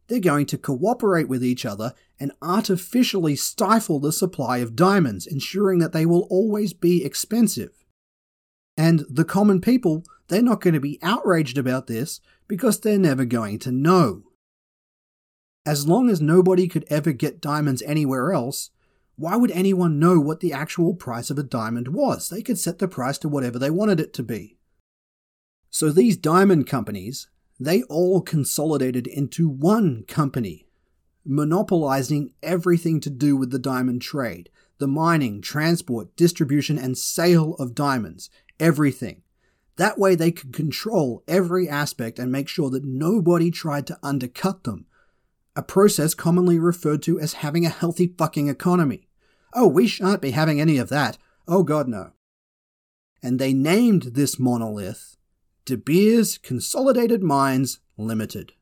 they're going to cooperate with each other and artificially stifle the supply of diamonds, ensuring that they will always be expensive. And the common people, they're not going to be outraged about this because they're never going to know. As long as nobody could ever get diamonds anywhere else, why would anyone know what the actual price of a diamond was? They could set the price to whatever they wanted it to be. So these diamond companies, they all consolidated into one company, monopolizing everything to do with the diamond trade the mining, transport, distribution, and sale of diamonds, everything. That way they could control every aspect and make sure that nobody tried to undercut them. A process commonly referred to as having a healthy fucking economy. Oh, we shan't be having any of that. Oh god, no. And they named this monolith De Beers Consolidated Mines Limited.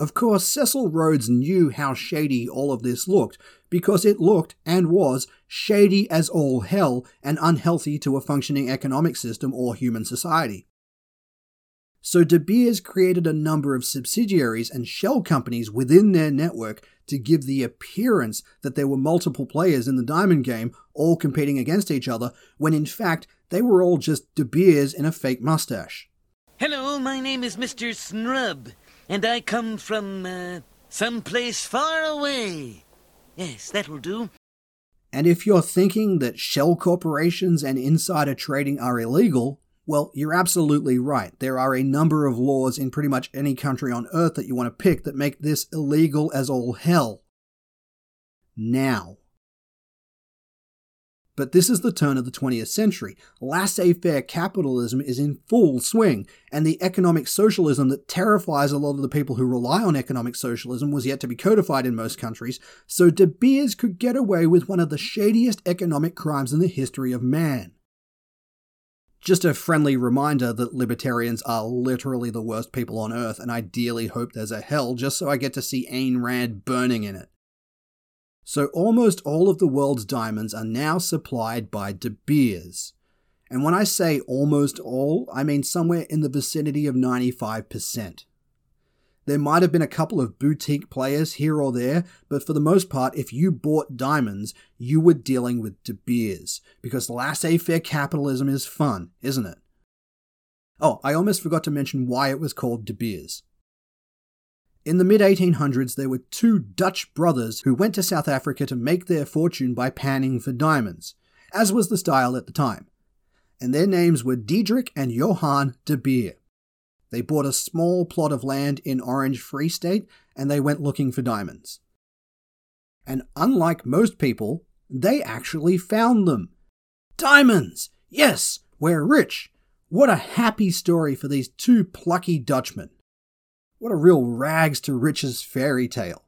Of course, Cecil Rhodes knew how shady all of this looked, because it looked and was shady as all hell and unhealthy to a functioning economic system or human society. So De Beers created a number of subsidiaries and shell companies within their network to give the appearance that there were multiple players in the diamond game all competing against each other, when in fact they were all just De Beers in a fake mustache. Hello, my name is Mr. Snrub, and I come from, uh, someplace far away. Yes, that'll do. And if you're thinking that shell corporations and insider trading are illegal, well, you're absolutely right. There are a number of laws in pretty much any country on earth that you want to pick that make this illegal as all hell. Now. But this is the turn of the 20th century. Laissez faire capitalism is in full swing, and the economic socialism that terrifies a lot of the people who rely on economic socialism was yet to be codified in most countries, so De Beers could get away with one of the shadiest economic crimes in the history of man. Just a friendly reminder that libertarians are literally the worst people on earth, and I dearly hope there's a hell just so I get to see Ayn Rand burning in it. So almost all of the world's diamonds are now supplied by De Beers. And when I say almost all, I mean somewhere in the vicinity of 95%. There might have been a couple of boutique players here or there, but for the most part, if you bought diamonds, you were dealing with De Beers, because laissez faire capitalism is fun, isn't it? Oh, I almost forgot to mention why it was called De Beers. In the mid 1800s, there were two Dutch brothers who went to South Africa to make their fortune by panning for diamonds, as was the style at the time. And their names were Diedrich and Johann de Beer. They bought a small plot of land in Orange Free State and they went looking for diamonds. And unlike most people, they actually found them. Diamonds! Yes, we're rich! What a happy story for these two plucky Dutchmen. What a real rags to riches fairy tale.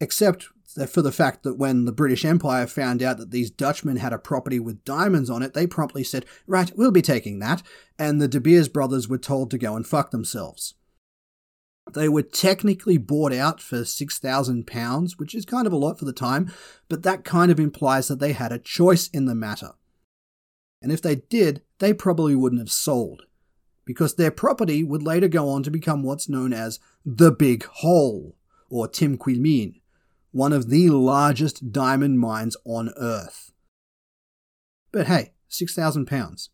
Except for the fact that when the British Empire found out that these Dutchmen had a property with diamonds on it, they promptly said, Right, we'll be taking that, and the De Beers brothers were told to go and fuck themselves. They were technically bought out for £6,000, which is kind of a lot for the time, but that kind of implies that they had a choice in the matter. And if they did, they probably wouldn't have sold because their property would later go on to become what's known as the Big Hole, or Tim Timquilmeen, one of the largest diamond mines on Earth. But hey, £6,000.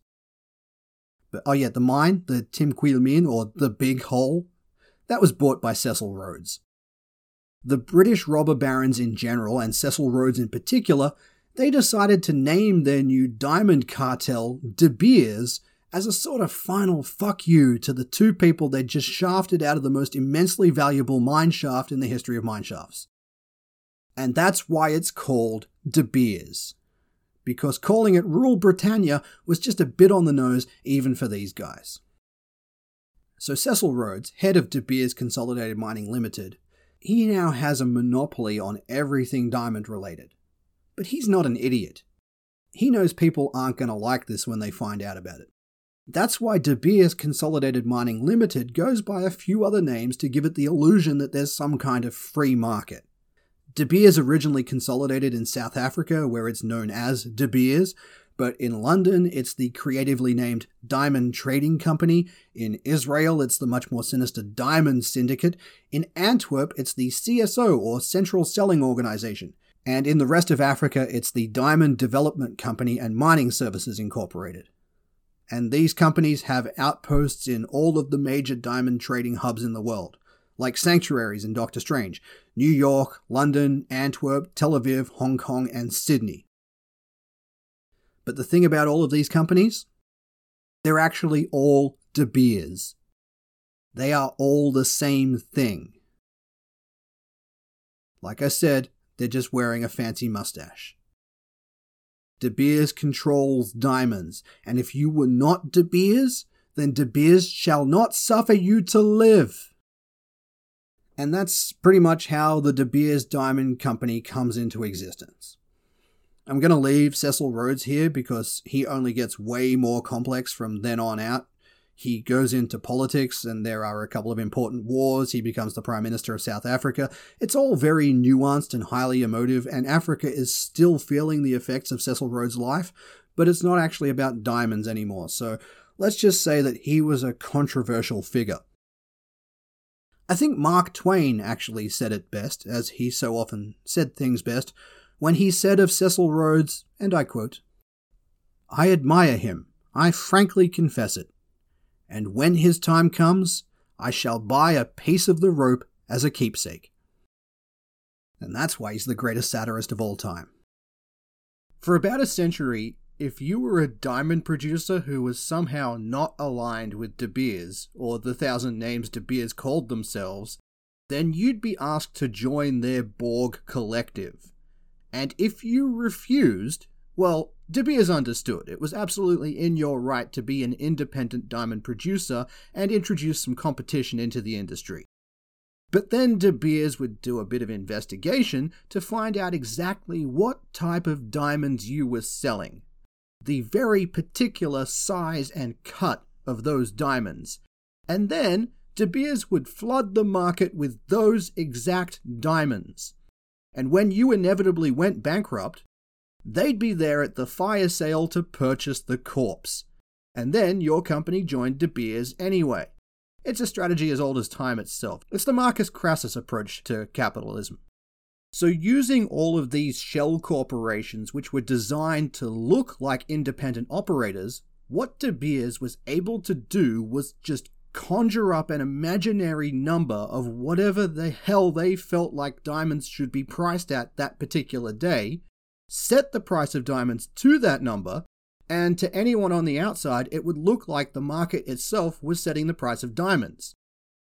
But oh yeah, the mine, the Timquilmeen, or the Big Hole, that was bought by Cecil Rhodes. The British robber barons in general, and Cecil Rhodes in particular, they decided to name their new diamond cartel De Beers as a sort of final fuck you to the two people they'd just shafted out of the most immensely valuable mine shaft in the history of mine shafts. And that's why it's called De Beers. Because calling it Rule Britannia was just a bit on the nose even for these guys. So Cecil Rhodes, head of De Beers Consolidated Mining Limited, he now has a monopoly on everything diamond related. But he's not an idiot. He knows people aren't going to like this when they find out about it. That's why De Beers Consolidated Mining Limited goes by a few other names to give it the illusion that there's some kind of free market. De Beers originally consolidated in South Africa, where it's known as De Beers, but in London it's the creatively named Diamond Trading Company. In Israel it's the much more sinister Diamond Syndicate. In Antwerp it's the CSO or Central Selling Organization. And in the rest of Africa it's the Diamond Development Company and Mining Services Incorporated. And these companies have outposts in all of the major diamond trading hubs in the world, like sanctuaries in Doctor Strange New York, London, Antwerp, Tel Aviv, Hong Kong, and Sydney. But the thing about all of these companies, they're actually all De Beers. They are all the same thing. Like I said, they're just wearing a fancy mustache. De Beers controls diamonds, and if you were not De Beers, then De Beers shall not suffer you to live. And that's pretty much how the De Beers Diamond Company comes into existence. I'm going to leave Cecil Rhodes here because he only gets way more complex from then on out. He goes into politics, and there are a couple of important wars. He becomes the Prime Minister of South Africa. It's all very nuanced and highly emotive, and Africa is still feeling the effects of Cecil Rhodes' life, but it's not actually about diamonds anymore. So let's just say that he was a controversial figure. I think Mark Twain actually said it best, as he so often said things best, when he said of Cecil Rhodes, and I quote, I admire him, I frankly confess it, and when his time comes, I shall buy a piece of the rope as a keepsake. And that's why he's the greatest satirist of all time. For about a century, if you were a diamond producer who was somehow not aligned with De Beers, or the thousand names De Beers called themselves, then you'd be asked to join their Borg collective. And if you refused, well, De Beers understood. It was absolutely in your right to be an independent diamond producer and introduce some competition into the industry. But then De Beers would do a bit of investigation to find out exactly what type of diamonds you were selling, the very particular size and cut of those diamonds, and then De Beers would flood the market with those exact diamonds. And when you inevitably went bankrupt, they'd be there at the fire sale to purchase the corpse. And then your company joined De Beers anyway. It's a strategy as old as time itself. It's the Marcus Crassus approach to capitalism. So, using all of these shell corporations, which were designed to look like independent operators, what De Beers was able to do was just conjure up an imaginary number of whatever the hell they felt like diamonds should be priced at that particular day, set the price of diamonds to that number, and to anyone on the outside, it would look like the market itself was setting the price of diamonds.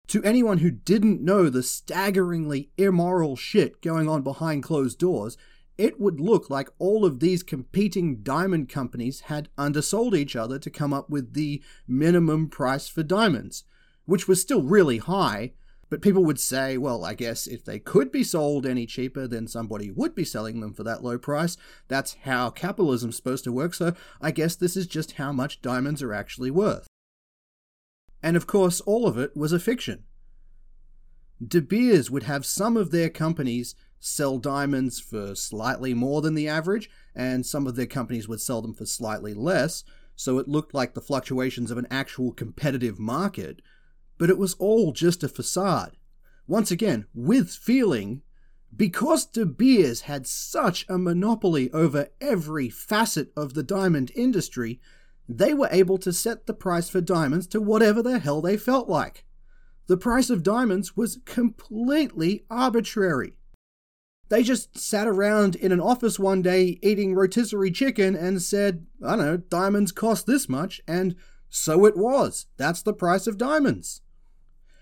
To anyone who didn't know the staggeringly immoral shit going on behind closed doors, it would look like all of these competing diamond companies had undersold each other to come up with the minimum price for diamonds, which was still really high. But people would say, well, I guess if they could be sold any cheaper, then somebody would be selling them for that low price. That's how capitalism's supposed to work, so I guess this is just how much diamonds are actually worth. And of course, all of it was a fiction. De Beers would have some of their companies sell diamonds for slightly more than the average, and some of their companies would sell them for slightly less, so it looked like the fluctuations of an actual competitive market, but it was all just a facade. Once again, with feeling, because De Beers had such a monopoly over every facet of the diamond industry, they were able to set the price for diamonds to whatever the hell they felt like. The price of diamonds was completely arbitrary. They just sat around in an office one day eating rotisserie chicken and said, I don't know, diamonds cost this much, and so it was. That's the price of diamonds.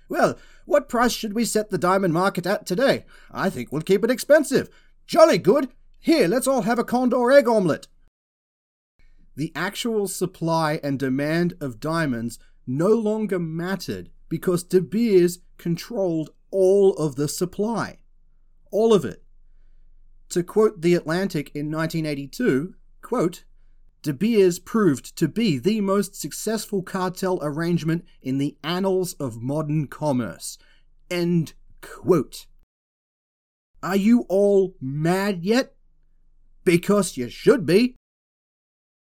Well, what price should we set the diamond market at today? I think we'll keep it expensive. Jolly good. Here, let's all have a condor egg omelette. The actual supply and demand of diamonds no longer mattered because De Beers controlled all of the supply. All of it. To quote The Atlantic in 1982, quote, De Beers proved to be the most successful cartel arrangement in the annals of modern commerce. End quote. Are you all mad yet? Because you should be.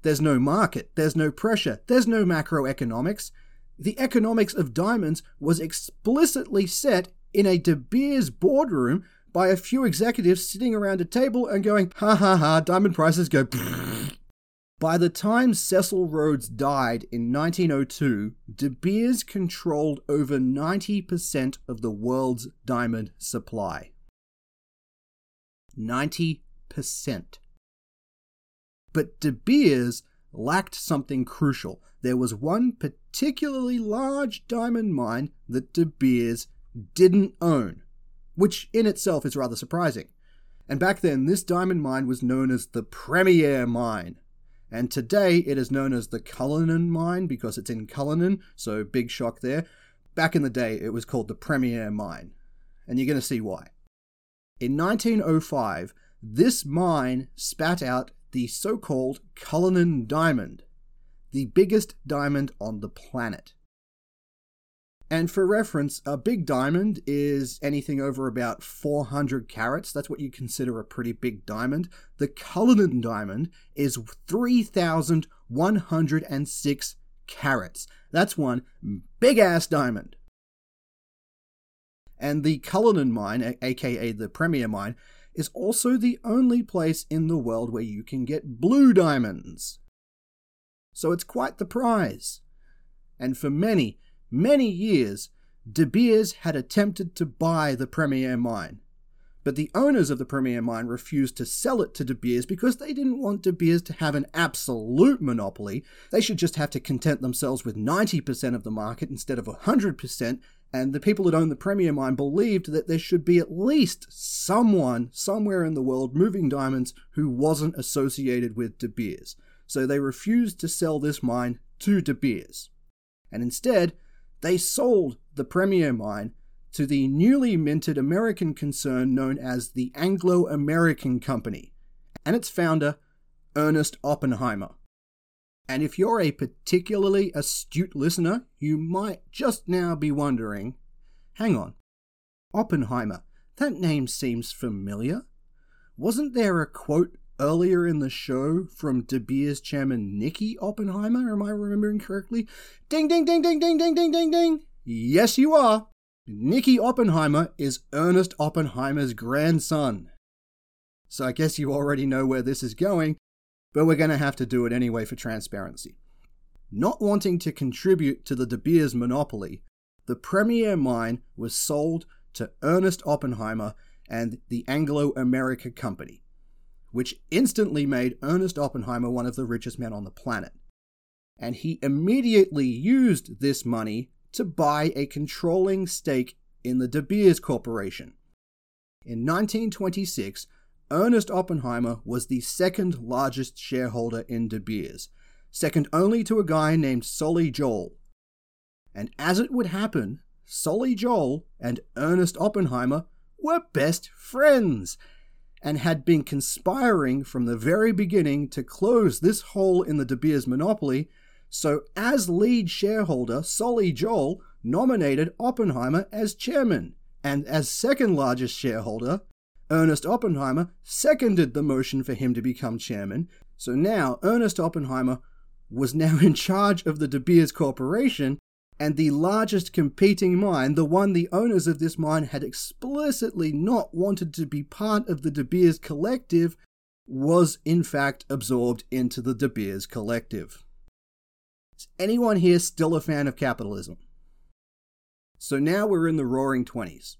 There's no market, there's no pressure, there's no macroeconomics. The economics of diamonds was explicitly set in a De Beers boardroom by a few executives sitting around a table and going, ha ha ha, diamond prices go. By the time Cecil Rhodes died in 1902, De Beers controlled over 90% of the world's diamond supply. 90%. But De Beers lacked something crucial. There was one particularly large diamond mine that De Beers didn't own, which in itself is rather surprising. And back then, this diamond mine was known as the Premier Mine. And today, it is known as the Cullinan Mine because it's in Cullinan, so big shock there. Back in the day, it was called the Premier Mine. And you're going to see why. In 1905, this mine spat out the so called Cullinan Diamond, the biggest diamond on the planet. And for reference, a big diamond is anything over about 400 carats. That's what you consider a pretty big diamond. The Cullinan diamond is 3,106 carats. That's one big ass diamond. And the Cullinan mine, aka the Premier mine, is also the only place in the world where you can get blue diamonds. So it's quite the prize. And for many, many years, De Beers had attempted to buy the Premier mine. But the owners of the Premier mine refused to sell it to De Beers because they didn't want De Beers to have an absolute monopoly. They should just have to content themselves with 90% of the market instead of 100%, and the people that own the Premier mine believed that there should be at least someone somewhere in the world moving diamonds who wasn't associated with De Beers. So they refused to sell this mine to De Beers. And instead, they sold the Premier mine to the newly minted American concern known as the Anglo American Company and its founder, Ernest Oppenheimer. And if you're a particularly astute listener, you might just now be wondering hang on, Oppenheimer, that name seems familiar. Wasn't there a quote earlier in the show from De Beers chairman Nicky Oppenheimer? Am I remembering correctly? Ding, ding, ding, ding, ding, ding, ding, ding, ding. Yes, you are. Nicky Oppenheimer is Ernest Oppenheimer's grandson. So I guess you already know where this is going, but we're going to have to do it anyway for transparency. Not wanting to contribute to the De Beers monopoly, the Premier mine was sold to Ernest Oppenheimer and the Anglo America Company, which instantly made Ernest Oppenheimer one of the richest men on the planet. And he immediately used this money to buy a controlling stake in the De Beers Corporation. In 1926, Ernest Oppenheimer was the second largest shareholder in De Beers, second only to a guy named Solly Joel. And as it would happen, Solly Joel and Ernest Oppenheimer were best friends and had been conspiring from the very beginning to close this hole in the De Beers monopoly. So, as lead shareholder, Solly Joel nominated Oppenheimer as chairman, and as second largest shareholder, Ernest Oppenheimer seconded the motion for him to become chairman. So now Ernest Oppenheimer was now in charge of the De Beers Corporation, and the largest competing mine, the one the owners of this mine had explicitly not wanted to be part of the De Beers collective, was in fact absorbed into the De Beers collective. Is anyone here still a fan of capitalism? So now we're in the roaring 20s.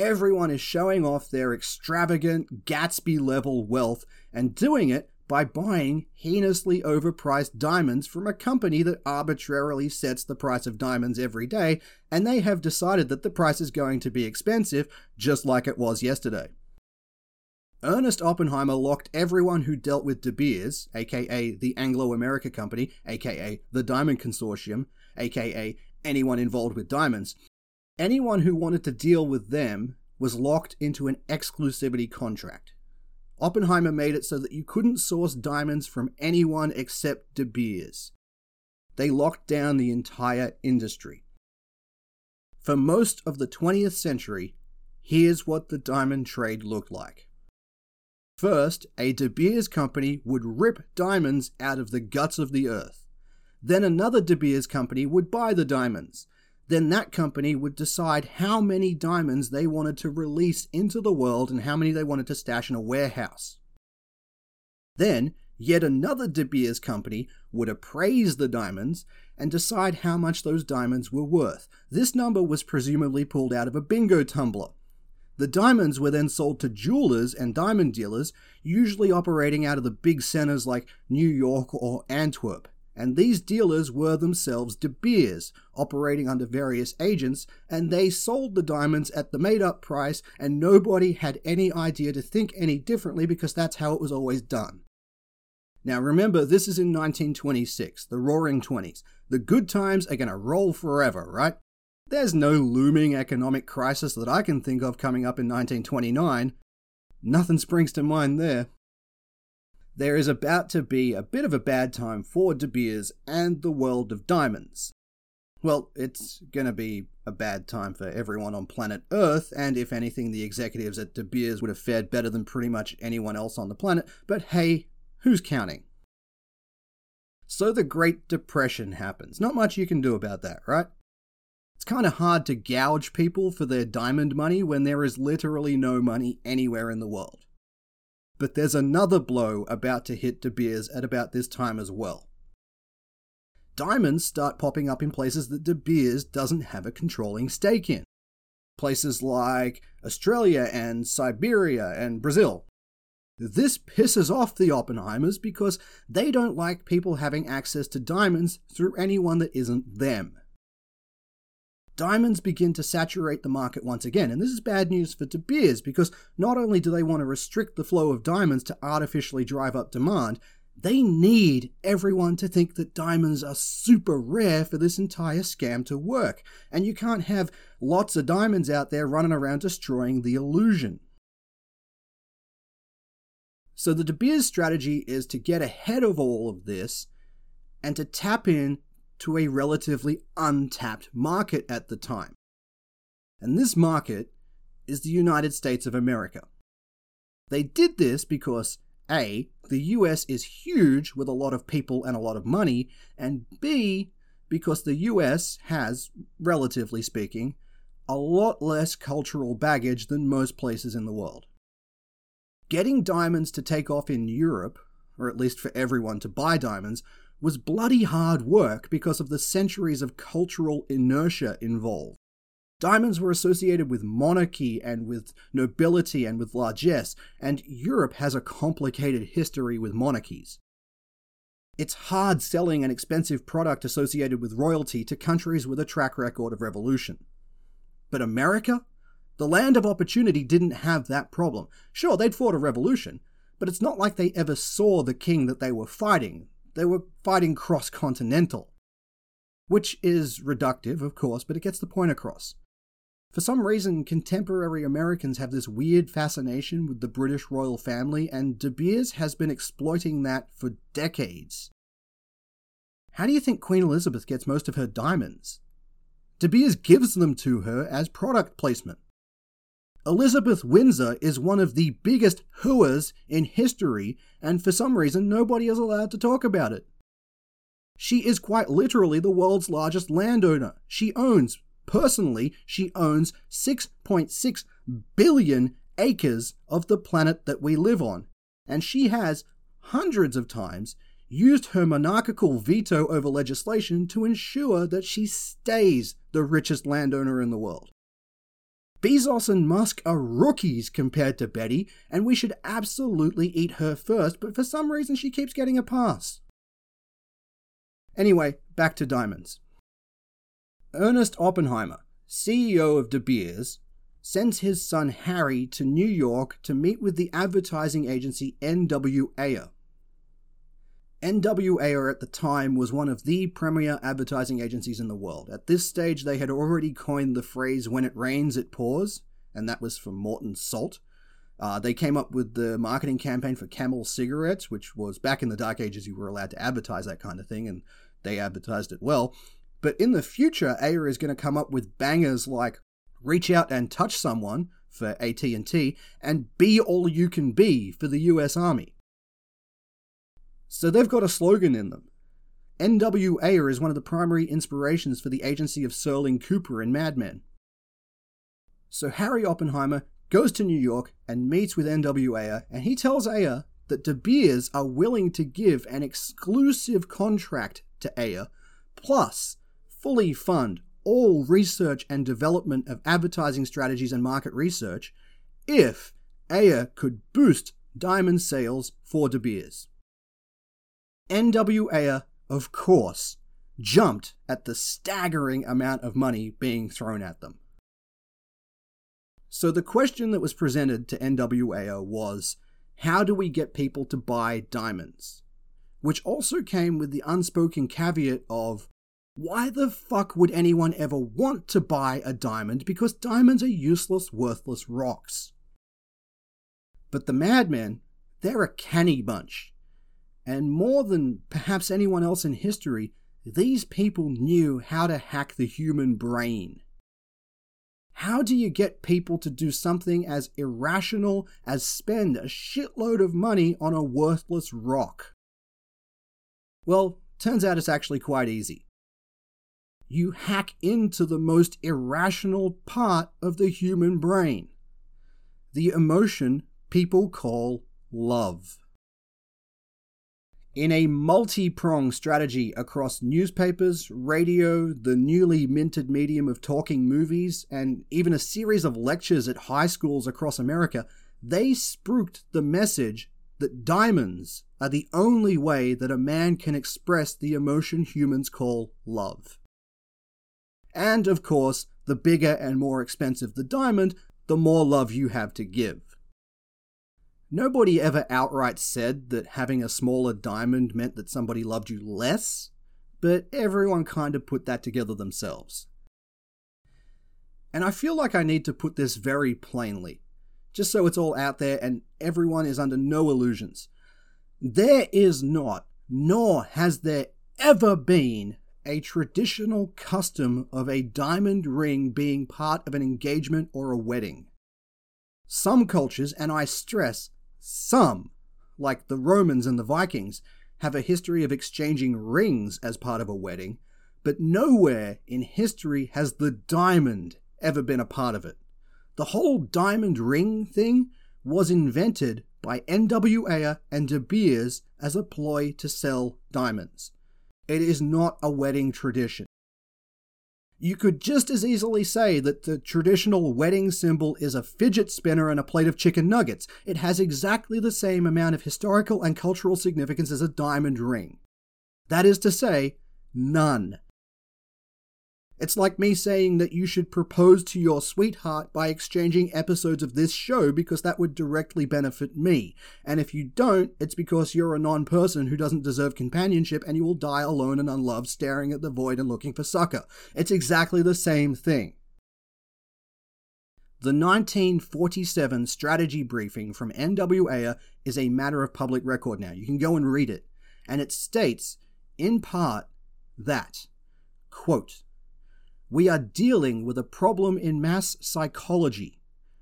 Everyone is showing off their extravagant Gatsby level wealth and doing it by buying heinously overpriced diamonds from a company that arbitrarily sets the price of diamonds every day, and they have decided that the price is going to be expensive, just like it was yesterday. Ernest Oppenheimer locked everyone who dealt with De Beers, aka the Anglo America Company, aka the Diamond Consortium, aka anyone involved with diamonds. Anyone who wanted to deal with them was locked into an exclusivity contract. Oppenheimer made it so that you couldn't source diamonds from anyone except De Beers. They locked down the entire industry. For most of the 20th century, here's what the diamond trade looked like. First, a De Beers company would rip diamonds out of the guts of the earth. Then another De Beers company would buy the diamonds. Then that company would decide how many diamonds they wanted to release into the world and how many they wanted to stash in a warehouse. Then, yet another De Beers company would appraise the diamonds and decide how much those diamonds were worth. This number was presumably pulled out of a bingo tumbler. The diamonds were then sold to jewelers and diamond dealers, usually operating out of the big centers like New York or Antwerp. And these dealers were themselves De Beers, operating under various agents, and they sold the diamonds at the made up price, and nobody had any idea to think any differently because that's how it was always done. Now remember, this is in 1926, the roaring 20s. The good times are going to roll forever, right? There's no looming economic crisis that I can think of coming up in 1929. Nothing springs to mind there. There is about to be a bit of a bad time for De Beers and the world of diamonds. Well, it's gonna be a bad time for everyone on planet Earth, and if anything, the executives at De Beers would have fared better than pretty much anyone else on the planet, but hey, who's counting? So the Great Depression happens. Not much you can do about that, right? It's kind of hard to gouge people for their diamond money when there is literally no money anywhere in the world. But there's another blow about to hit De Beers at about this time as well. Diamonds start popping up in places that De Beers doesn't have a controlling stake in. Places like Australia and Siberia and Brazil. This pisses off the Oppenheimers because they don't like people having access to diamonds through anyone that isn't them. Diamonds begin to saturate the market once again, and this is bad news for De Beers because not only do they want to restrict the flow of diamonds to artificially drive up demand, they need everyone to think that diamonds are super rare for this entire scam to work, and you can't have lots of diamonds out there running around destroying the illusion. So the De Beers strategy is to get ahead of all of this and to tap in to a relatively untapped market at the time. And this market is the United States of America. They did this because A, the US is huge with a lot of people and a lot of money, and B, because the US has, relatively speaking, a lot less cultural baggage than most places in the world. Getting diamonds to take off in Europe, or at least for everyone to buy diamonds, was bloody hard work because of the centuries of cultural inertia involved. Diamonds were associated with monarchy and with nobility and with largesse, and Europe has a complicated history with monarchies. It's hard selling an expensive product associated with royalty to countries with a track record of revolution. But America? The land of opportunity didn't have that problem. Sure, they'd fought a revolution, but it's not like they ever saw the king that they were fighting. They were fighting cross continental. Which is reductive, of course, but it gets the point across. For some reason, contemporary Americans have this weird fascination with the British royal family, and De Beers has been exploiting that for decades. How do you think Queen Elizabeth gets most of her diamonds? De Beers gives them to her as product placement. Elizabeth Windsor is one of the biggest hooers in history, and for some reason, nobody is allowed to talk about it. She is quite literally the world's largest landowner. She owns, personally, she owns 6.6 billion acres of the planet that we live on. And she has, hundreds of times, used her monarchical veto over legislation to ensure that she stays the richest landowner in the world. Bezos and Musk are rookies compared to Betty, and we should absolutely eat her first, but for some reason she keeps getting a pass. Anyway, back to diamonds. Ernest Oppenheimer, CEO of De Beers, sends his son Harry to New York to meet with the advertising agency N.W. Ayer. N.W. Ayer at the time was one of the premier advertising agencies in the world. At this stage, they had already coined the phrase, when it rains, it pours, and that was from Morton Salt. Uh, they came up with the marketing campaign for Camel cigarettes, which was back in the dark ages, you were allowed to advertise that kind of thing, and they advertised it well. But in the future, Ayer is going to come up with bangers like "Reach out and touch someone" for AT&T and "Be all you can be" for the U.S. Army. So they've got a slogan in them. NWA is one of the primary inspirations for the agency of Sterling Cooper in Mad Men. So Harry Oppenheimer goes to New York and meets with NWA, and he tells Ayer that De Beers are willing to give an exclusive contract to Ayer, plus fully fund all research and development of advertising strategies and market research if Ayer could boost diamond sales for De Beers. NWA, of course, jumped at the staggering amount of money being thrown at them. So the question that was presented to NWA was how do we get people to buy diamonds? Which also came with the unspoken caveat of why the fuck would anyone ever want to buy a diamond because diamonds are useless, worthless rocks? But the madmen, they're a canny bunch. And more than perhaps anyone else in history, these people knew how to hack the human brain. How do you get people to do something as irrational as spend a shitload of money on a worthless rock? Well, turns out it's actually quite easy. You hack into the most irrational part of the human brain the emotion people call love. In a multi pronged strategy across newspapers, radio, the newly minted medium of talking movies, and even a series of lectures at high schools across America, they spruiked the message that diamonds are the only way that a man can express the emotion humans call love. And of course, the bigger and more expensive the diamond, the more love you have to give. Nobody ever outright said that having a smaller diamond meant that somebody loved you less, but everyone kind of put that together themselves. And I feel like I need to put this very plainly, just so it's all out there and everyone is under no illusions. There is not, nor has there ever been, a traditional custom of a diamond ring being part of an engagement or a wedding. Some cultures, and I stress, some, like the Romans and the Vikings, have a history of exchanging rings as part of a wedding, but nowhere in history has the diamond ever been a part of it. The whole diamond ring thing was invented by NWA and De Beers as a ploy to sell diamonds. It is not a wedding tradition. You could just as easily say that the traditional wedding symbol is a fidget spinner and a plate of chicken nuggets. It has exactly the same amount of historical and cultural significance as a diamond ring. That is to say, none. It's like me saying that you should propose to your sweetheart by exchanging episodes of this show because that would directly benefit me. And if you don't, it's because you're a non person who doesn't deserve companionship and you will die alone and unloved, staring at the void and looking for succor. It's exactly the same thing. The 1947 strategy briefing from NWA is a matter of public record now. You can go and read it. And it states, in part, that, quote, we are dealing with a problem in mass psychology.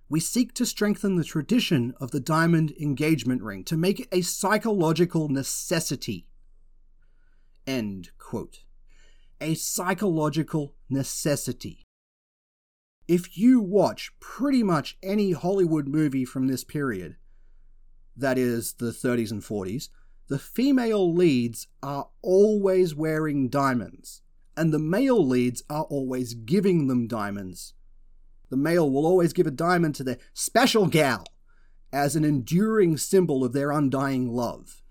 We seek to strengthen the tradition of the diamond engagement ring to make it a psychological necessity. End quote. A psychological necessity. If you watch pretty much any Hollywood movie from this period, that is the 30s and 40s, the female leads are always wearing diamonds and the male leads are always giving them diamonds. The male will always give a diamond to their special gal as an enduring symbol of their undying love.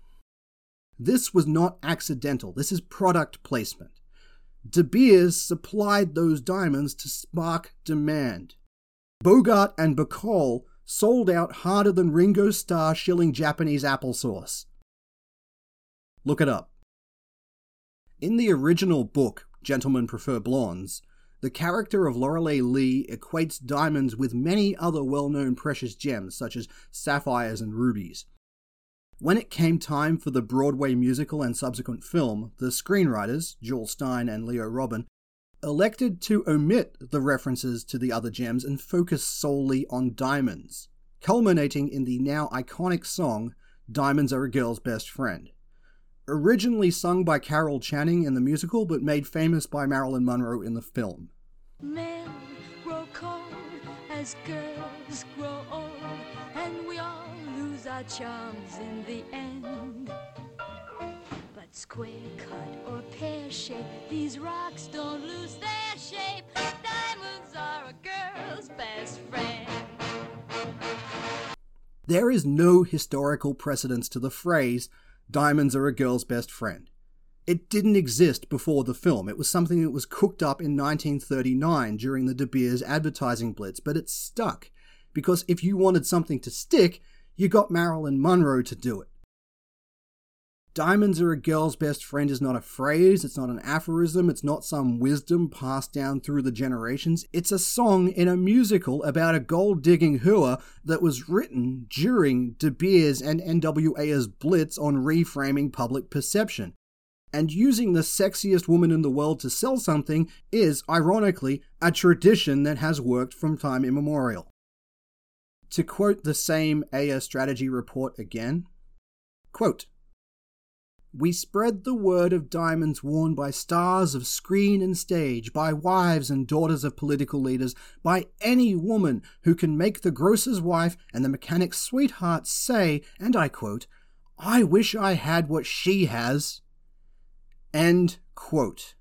This was not accidental, this is product placement. De Beers supplied those diamonds to spark demand. Bogart and Bacall sold out harder than Ringo Starr shilling Japanese applesauce. Look it up. In the original book, Gentlemen Prefer Blondes, the character of Lorelei Lee equates diamonds with many other well known precious gems, such as sapphires and rubies. When it came time for the Broadway musical and subsequent film, the screenwriters, Jule Styne and Leo Robin, elected to omit the references to the other gems and focus solely on diamonds, culminating in the now iconic song Diamonds Are a Girl's Best Friend. Originally sung by Carol Channing in the musical, but made famous by Marilyn Monroe in the film. Men grow cold as girls grow old, and we all lose our charms in the end. But square cut or pear shape, these rocks don't lose their shape. Diamonds are a girl's best friend. There is no historical precedence to the phrase, diamonds are a girl's best friend. It didn't exist before the film. It was something that was cooked up in 1939 during the De Beers advertising blitz, but it stuck. Because if you wanted something to stick, you got Marilyn Monroe to do it. Diamonds are a girl's best friend is not a phrase, it's not an aphorism, it's not some wisdom passed down through the generations. It's a song in a musical about a gold digging hooer that was written during De Beers and NWA's blitz on reframing public perception. And using the sexiest woman in the world to sell something is, ironically, a tradition that has worked from time immemorial. To quote the same Ayer strategy report again, quote, we spread the word of diamonds worn by stars of screen and stage, by wives and daughters of political leaders, by any woman who can make the grocer's wife and the mechanic's sweetheart say, and I quote, I wish I had what she has. End quote.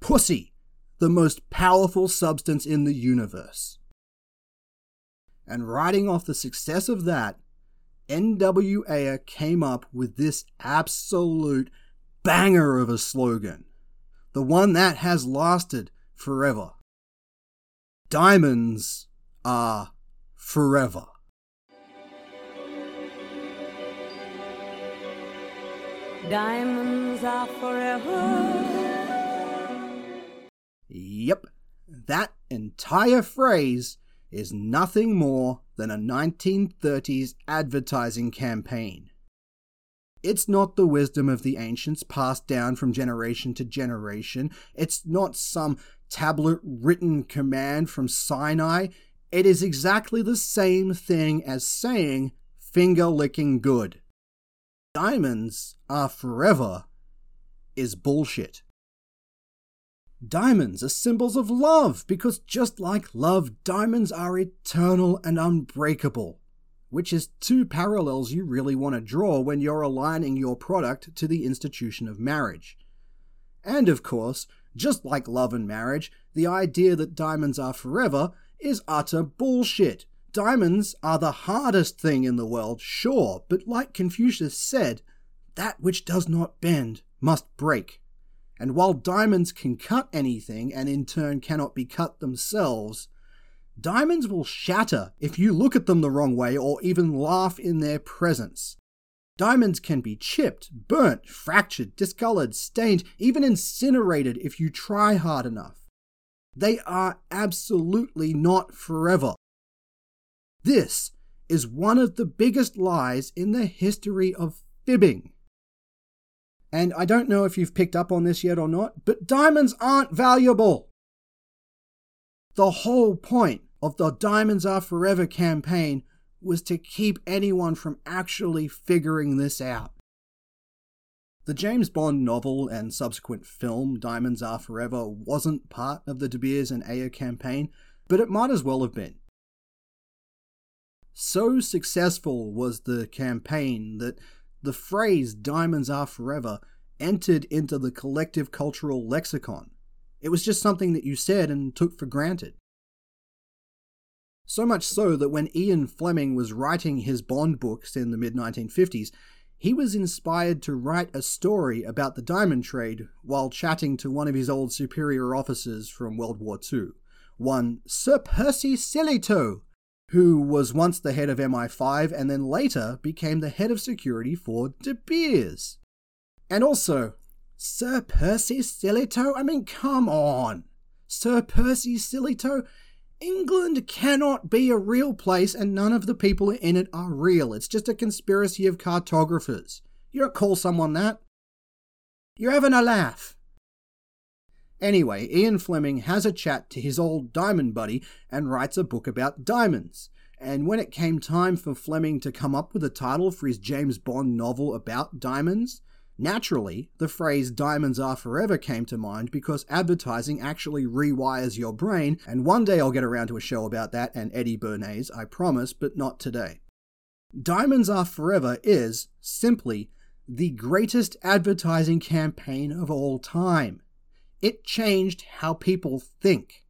Pussy, the most powerful substance in the universe. And riding off the success of that, NWA came up with this absolute banger of a slogan. The one that has lasted forever. Diamonds are forever. Diamonds are forever. Yep, that entire phrase is nothing more than a 1930s advertising campaign. It's not the wisdom of the ancients passed down from generation to generation. It's not some tablet written command from Sinai. It is exactly the same thing as saying finger licking good. Diamonds are forever is bullshit. Diamonds are symbols of love because just like love, diamonds are eternal and unbreakable, which is two parallels you really want to draw when you're aligning your product to the institution of marriage. And of course, just like love and marriage, the idea that diamonds are forever is utter bullshit. Diamonds are the hardest thing in the world, sure, but like Confucius said, that which does not bend must break. And while diamonds can cut anything and in turn cannot be cut themselves, diamonds will shatter if you look at them the wrong way or even laugh in their presence. Diamonds can be chipped, burnt, fractured, discolored, stained, even incinerated if you try hard enough. They are absolutely not forever. This is one of the biggest lies in the history of fibbing. And I don't know if you've picked up on this yet or not, but diamonds aren't valuable. The whole point of the Diamonds Are Forever campaign was to keep anyone from actually figuring this out. The James Bond novel and subsequent film Diamonds Are Forever wasn't part of the De Beers and Ayer campaign, but it might as well have been. So successful was the campaign that the phrase diamonds are forever entered into the collective cultural lexicon. It was just something that you said and took for granted. So much so that when Ian Fleming was writing his Bond books in the mid 1950s, he was inspired to write a story about the diamond trade while chatting to one of his old superior officers from World War II, one Sir Percy Sillitoe, who was once the head of MI5 and then later became the head of security for De Beers. And also, Sir Percy Sillytoe? I mean, come on. Sir Percy Sillytoe? England cannot be a real place and none of the people in it are real. It's just a conspiracy of cartographers. You don't call someone that. You're having a laugh. Anyway, Ian Fleming has a chat to his old diamond buddy and writes a book about diamonds. And when it came time for Fleming to come up with a title for his James Bond novel about diamonds, naturally, the phrase diamonds are forever came to mind because advertising actually rewires your brain, and one day I'll get around to a show about that and Eddie Bernays, I promise, but not today. Diamonds Are Forever is, simply, the greatest advertising campaign of all time. It changed how people think.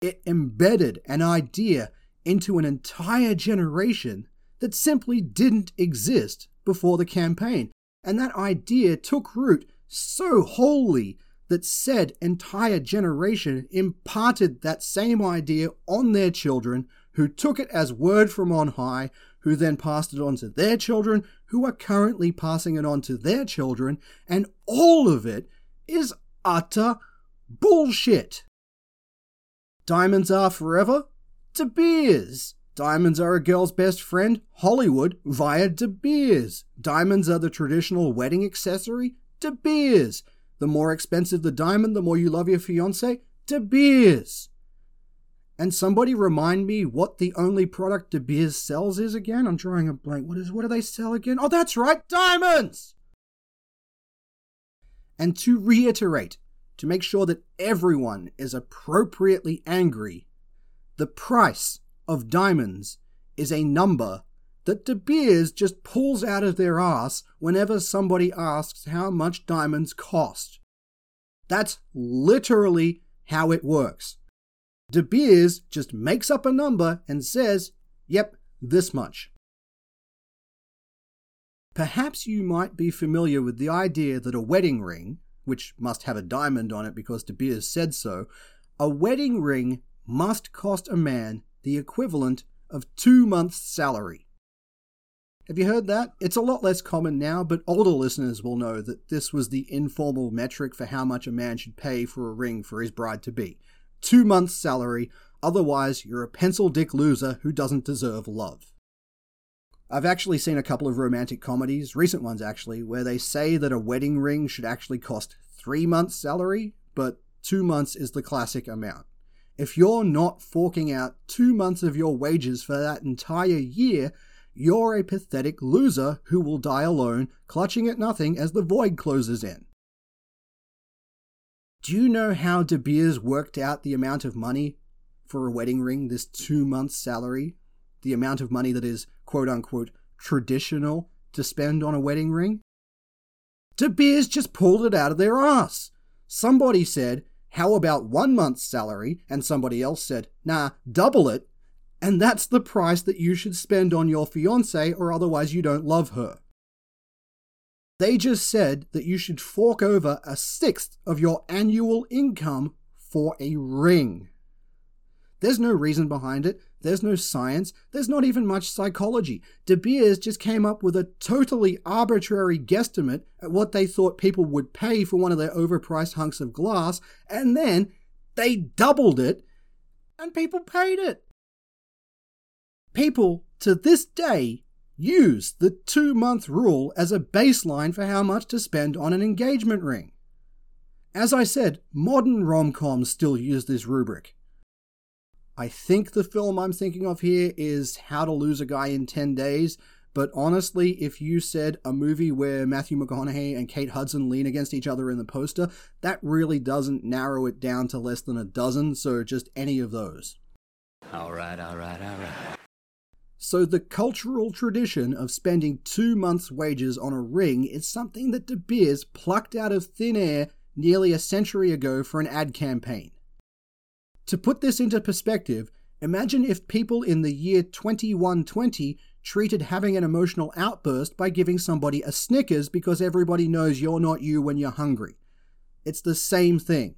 It embedded an idea into an entire generation that simply didn't exist before the campaign. And that idea took root so wholly that said entire generation imparted that same idea on their children, who took it as word from on high, who then passed it on to their children, who are currently passing it on to their children, and all of it is utter bullshit. Diamonds are forever? De Beers. Diamonds are a girl's best friend? Hollywood via De Beers. Diamonds are the traditional wedding accessory? De Beers. The more expensive the diamond, the more you love your fiance? De Beers. And somebody remind me what the only product De Beers sells is again? I'm drawing a blank. What is what do they sell again? Oh, that's right, diamonds! And to reiterate, to make sure that everyone is appropriately angry, the price of diamonds is a number that De Beers just pulls out of their ass whenever somebody asks how much diamonds cost. That's literally how it works. De Beers just makes up a number and says, yep, this much. Perhaps you might be familiar with the idea that a wedding ring, which must have a diamond on it because De Beers said so, a wedding ring must cost a man the equivalent of two months' salary. Have you heard that? It's a lot less common now, but older listeners will know that this was the informal metric for how much a man should pay for a ring for his bride to be. Two months' salary, otherwise, you're a pencil dick loser who doesn't deserve love. I've actually seen a couple of romantic comedies, recent ones actually, where they say that a wedding ring should actually cost three months' salary, but two months is the classic amount. If you're not forking out two months of your wages for that entire year, you're a pathetic loser who will die alone, clutching at nothing as the void closes in. Do you know how De Beers worked out the amount of money for a wedding ring, this two months' salary? The amount of money that is quote unquote traditional to spend on a wedding ring? De Beers just pulled it out of their ass. Somebody said, How about one month's salary? And somebody else said, Nah, double it. And that's the price that you should spend on your fiance, or otherwise you don't love her. They just said that you should fork over a sixth of your annual income for a ring. There's no reason behind it. There's no science. There's not even much psychology. De Beers just came up with a totally arbitrary guesstimate at what they thought people would pay for one of their overpriced hunks of glass, and then they doubled it, and people paid it. People, to this day, use the two month rule as a baseline for how much to spend on an engagement ring. As I said, modern rom coms still use this rubric. I think the film I'm thinking of here is How to Lose a Guy in 10 Days, but honestly, if you said a movie where Matthew McConaughey and Kate Hudson lean against each other in the poster, that really doesn't narrow it down to less than a dozen, so just any of those. All right, all right, all right. So, the cultural tradition of spending two months' wages on a ring is something that De Beers plucked out of thin air nearly a century ago for an ad campaign. To put this into perspective, imagine if people in the year 2120 treated having an emotional outburst by giving somebody a Snickers because everybody knows you're not you when you're hungry. It's the same thing.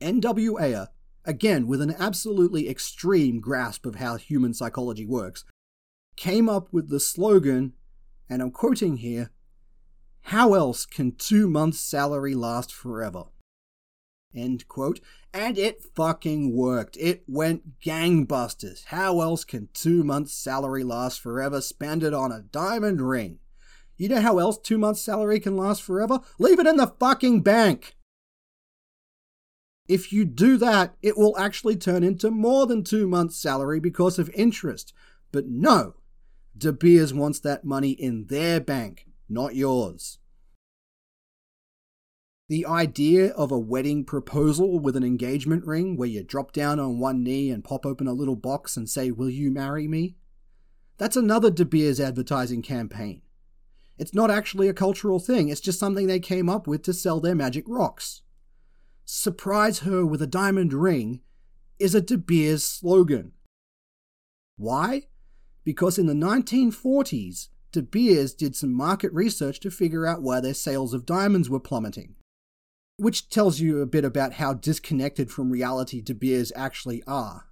NWA, again with an absolutely extreme grasp of how human psychology works, came up with the slogan, and I'm quoting here How else can two months' salary last forever? End quote. And it fucking worked. It went gangbusters. How else can two months' salary last forever? Spend it on a diamond ring. You know how else two months' salary can last forever? Leave it in the fucking bank. If you do that, it will actually turn into more than two months' salary because of interest. But no, De Beers wants that money in their bank, not yours. The idea of a wedding proposal with an engagement ring where you drop down on one knee and pop open a little box and say, Will you marry me? That's another De Beers advertising campaign. It's not actually a cultural thing, it's just something they came up with to sell their magic rocks. Surprise her with a diamond ring is a De Beers slogan. Why? Because in the 1940s, De Beers did some market research to figure out why their sales of diamonds were plummeting. Which tells you a bit about how disconnected from reality De Beers actually are.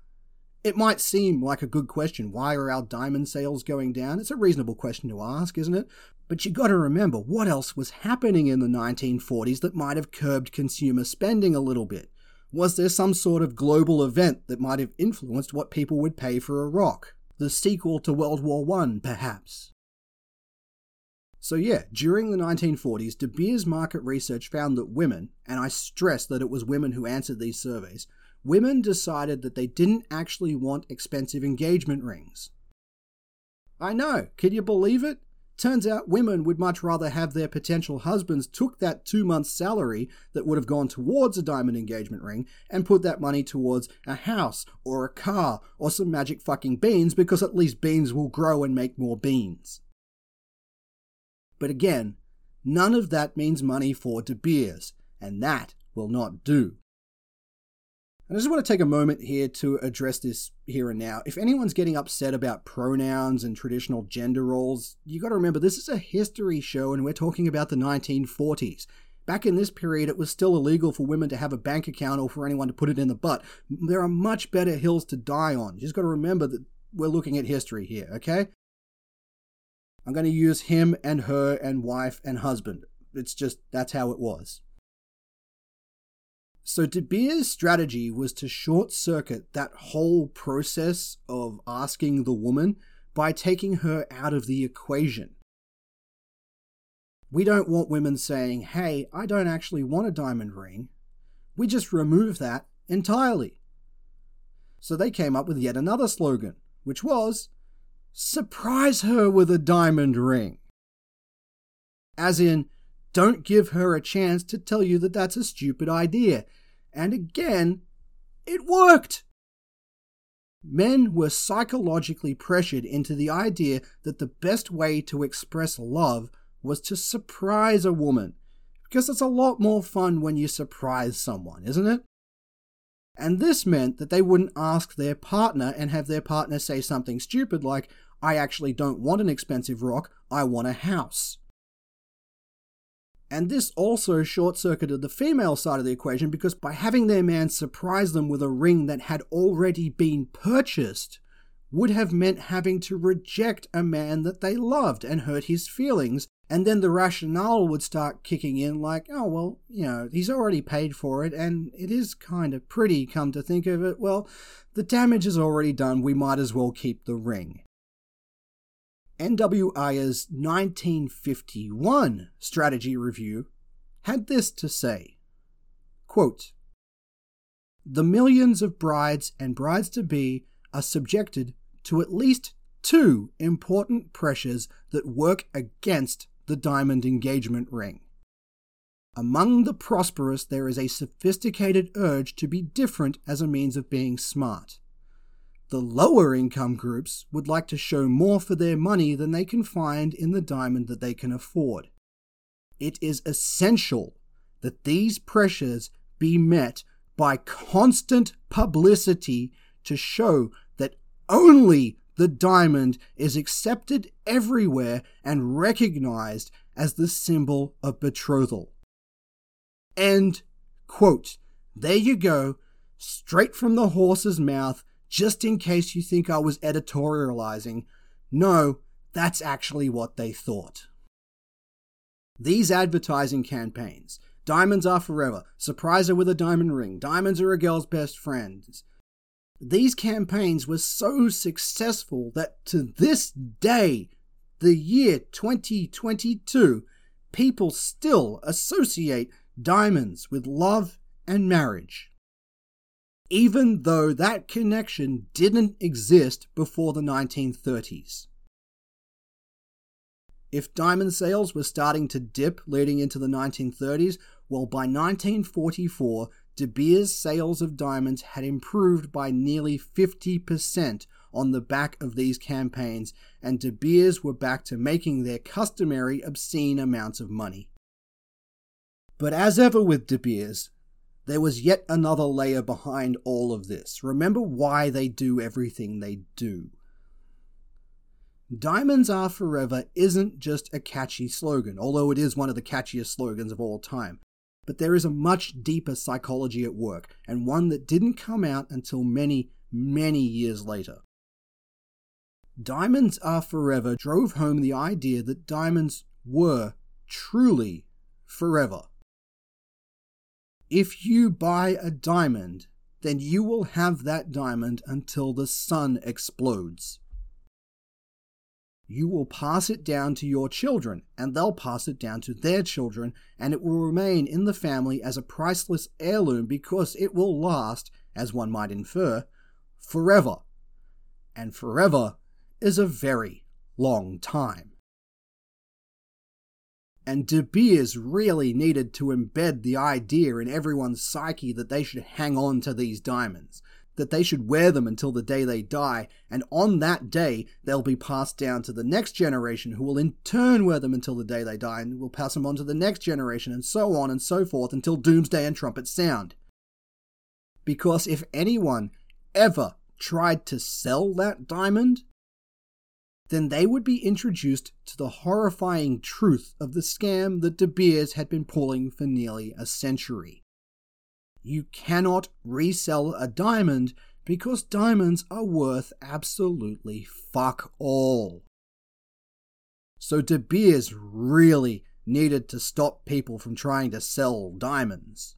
It might seem like a good question why are our diamond sales going down? It's a reasonable question to ask, isn't it? But you gotta remember what else was happening in the 1940s that might have curbed consumer spending a little bit. Was there some sort of global event that might have influenced what people would pay for a rock? The sequel to World War I, perhaps? So, yeah, during the 1940s, De Beers market research found that women, and I stress that it was women who answered these surveys, women decided that they didn't actually want expensive engagement rings. I know, can you believe it? Turns out women would much rather have their potential husbands took that two months' salary that would have gone towards a diamond engagement ring and put that money towards a house or a car or some magic fucking beans because at least beans will grow and make more beans. But again, none of that means money for De Beers, and that will not do. I just want to take a moment here to address this here and now. If anyone's getting upset about pronouns and traditional gender roles, you got to remember this is a history show and we're talking about the 1940s. Back in this period, it was still illegal for women to have a bank account or for anyone to put it in the butt. There are much better hills to die on. You just got to remember that we're looking at history here, okay? I'm going to use him and her and wife and husband. It's just, that's how it was. So De Beers' strategy was to short circuit that whole process of asking the woman by taking her out of the equation. We don't want women saying, hey, I don't actually want a diamond ring. We just remove that entirely. So they came up with yet another slogan, which was, surprise her with a diamond ring. As in, don't give her a chance to tell you that that's a stupid idea. And again, it worked! Men were psychologically pressured into the idea that the best way to express love was to surprise a woman, because it's a lot more fun when you surprise someone, isn't it? And this meant that they wouldn't ask their partner and have their partner say something stupid like, I actually don't want an expensive rock, I want a house. And this also short circuited the female side of the equation because by having their man surprise them with a ring that had already been purchased, would have meant having to reject a man that they loved and hurt his feelings. And then the rationale would start kicking in like, oh, well, you know, he's already paid for it and it is kind of pretty, come to think of it. Well, the damage is already done, we might as well keep the ring. N.W. Ayer's 1951 strategy review had this to say quote, The millions of brides and brides to be are subjected to at least two important pressures that work against the diamond engagement ring. Among the prosperous, there is a sophisticated urge to be different as a means of being smart. The lower income groups would like to show more for their money than they can find in the diamond that they can afford. It is essential that these pressures be met by constant publicity to show that only the diamond is accepted everywhere and recognized as the symbol of betrothal. End quote. There you go, straight from the horse's mouth just in case you think I was editorializing. No, that's actually what they thought. These advertising campaigns Diamonds are forever, surprise her with a diamond ring, diamonds are a girl's best friends. These campaigns were so successful that to this day, the year 2022, people still associate diamonds with love and marriage. Even though that connection didn't exist before the 1930s. If diamond sales were starting to dip leading into the 1930s, well, by 1944, De Beers' sales of diamonds had improved by nearly 50% on the back of these campaigns, and De Beers were back to making their customary obscene amounts of money. But as ever with De Beers, there was yet another layer behind all of this. Remember why they do everything they do. Diamonds Are Forever isn't just a catchy slogan, although it is one of the catchiest slogans of all time. But there is a much deeper psychology at work, and one that didn't come out until many, many years later. Diamonds Are Forever drove home the idea that diamonds were truly forever. If you buy a diamond, then you will have that diamond until the sun explodes. You will pass it down to your children, and they'll pass it down to their children, and it will remain in the family as a priceless heirloom because it will last, as one might infer, forever. And forever is a very long time. And De Beers really needed to embed the idea in everyone's psyche that they should hang on to these diamonds that they should wear them until the day they die, and on that day they'll be passed down to the next generation, who will in turn wear them until the day they die, and will pass them on to the next generation, and so on and so forth until doomsday and trumpets sound. Because if anyone ever tried to sell that diamond, then they would be introduced to the horrifying truth of the scam that De Beers had been pulling for nearly a century you cannot resell a diamond because diamonds are worth absolutely fuck all. So De Beers really needed to stop people from trying to sell diamonds.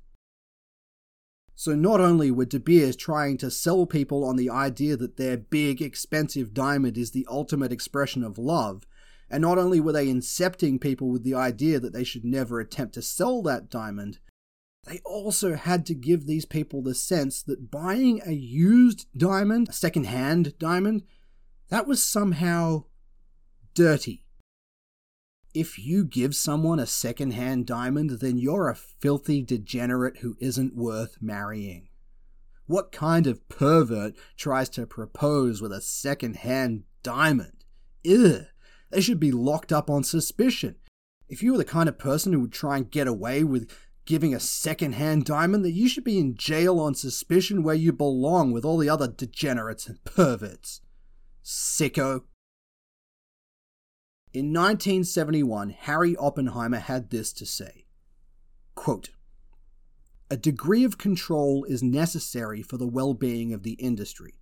So not only were De Beers trying to sell people on the idea that their big, expensive diamond is the ultimate expression of love, and not only were they incepting people with the idea that they should never attempt to sell that diamond, they also had to give these people the sense that buying a used diamond, a second-hand diamond, that was somehow dirty. If you give someone a second-hand diamond, then you're a filthy degenerate who isn't worth marrying. What kind of pervert tries to propose with a second-hand diamond? Ugh, they should be locked up on suspicion. If you were the kind of person who would try and get away with giving a second-hand diamond then you should be in jail on suspicion where you belong with all the other degenerates and perverts. Sicko. In 1971, Harry Oppenheimer had this to say Quote, A degree of control is necessary for the well being of the industry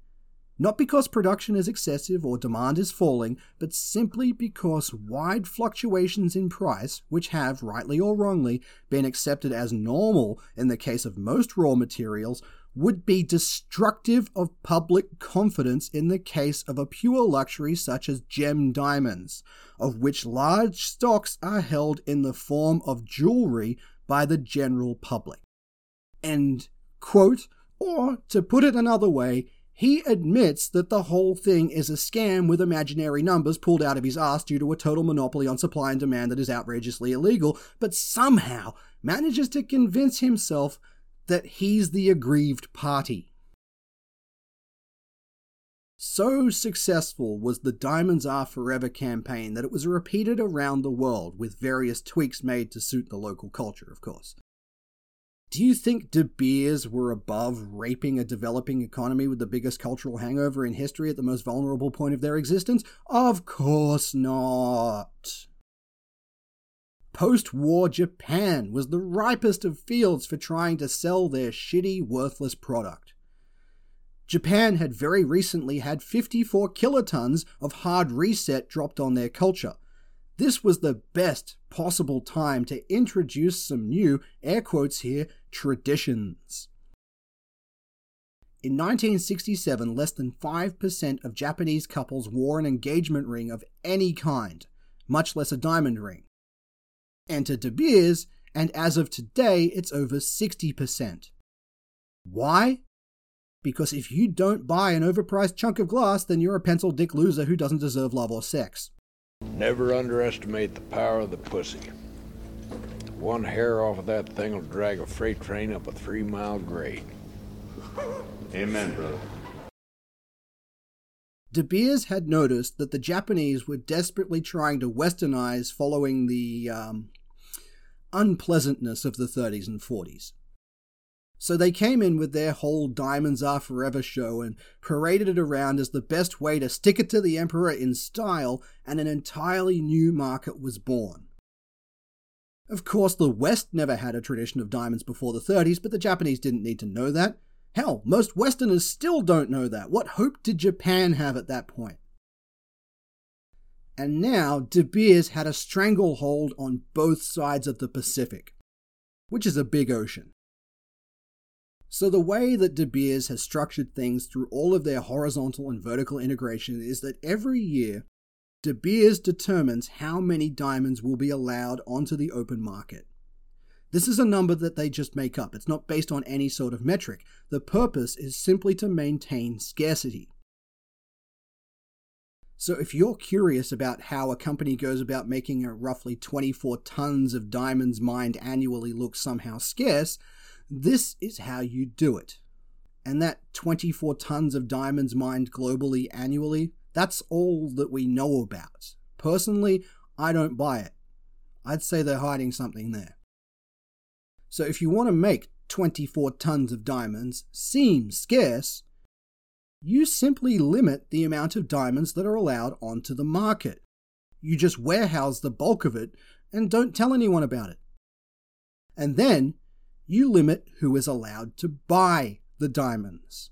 not because production is excessive or demand is falling, but simply because wide fluctuations in price, which have, rightly or wrongly, been accepted as normal in the case of most raw materials, would be destructive of public confidence in the case of a pure luxury such as gem diamonds, of which large stocks are held in the form of jewelry by the general public. End quote. Or, to put it another way, he admits that the whole thing is a scam with imaginary numbers pulled out of his ass due to a total monopoly on supply and demand that is outrageously illegal, but somehow manages to convince himself that he's the aggrieved party. So successful was the Diamonds Are Forever campaign that it was repeated around the world, with various tweaks made to suit the local culture, of course. Do you think De Beers were above raping a developing economy with the biggest cultural hangover in history at the most vulnerable point of their existence? Of course not. Post war Japan was the ripest of fields for trying to sell their shitty, worthless product. Japan had very recently had 54 kilotons of hard reset dropped on their culture. This was the best possible time to introduce some new, air quotes here, traditions. In 1967, less than 5% of Japanese couples wore an engagement ring of any kind, much less a diamond ring. Enter De Beers, and as of today, it's over 60%. Why? Because if you don't buy an overpriced chunk of glass, then you're a pencil dick loser who doesn't deserve love or sex. Never underestimate the power of the pussy. One hair off of that thing will drag a freight train up a three mile grade. Amen, brother. De Beers had noticed that the Japanese were desperately trying to westernize following the um, unpleasantness of the 30s and 40s. So they came in with their whole Diamonds Are Forever show and paraded it around as the best way to stick it to the Emperor in style, and an entirely new market was born. Of course, the West never had a tradition of diamonds before the 30s, but the Japanese didn't need to know that. Hell, most Westerners still don't know that. What hope did Japan have at that point? And now, De Beers had a stranglehold on both sides of the Pacific, which is a big ocean. So, the way that De Beers has structured things through all of their horizontal and vertical integration is that every year, De Beers determines how many diamonds will be allowed onto the open market. This is a number that they just make up. It's not based on any sort of metric. The purpose is simply to maintain scarcity. So, if you're curious about how a company goes about making a roughly 24 tons of diamonds mined annually look somehow scarce, this is how you do it. And that 24 tons of diamonds mined globally annually, that's all that we know about. Personally, I don't buy it. I'd say they're hiding something there. So if you want to make 24 tons of diamonds seem scarce, you simply limit the amount of diamonds that are allowed onto the market. You just warehouse the bulk of it and don't tell anyone about it. And then you limit who is allowed to buy the diamonds.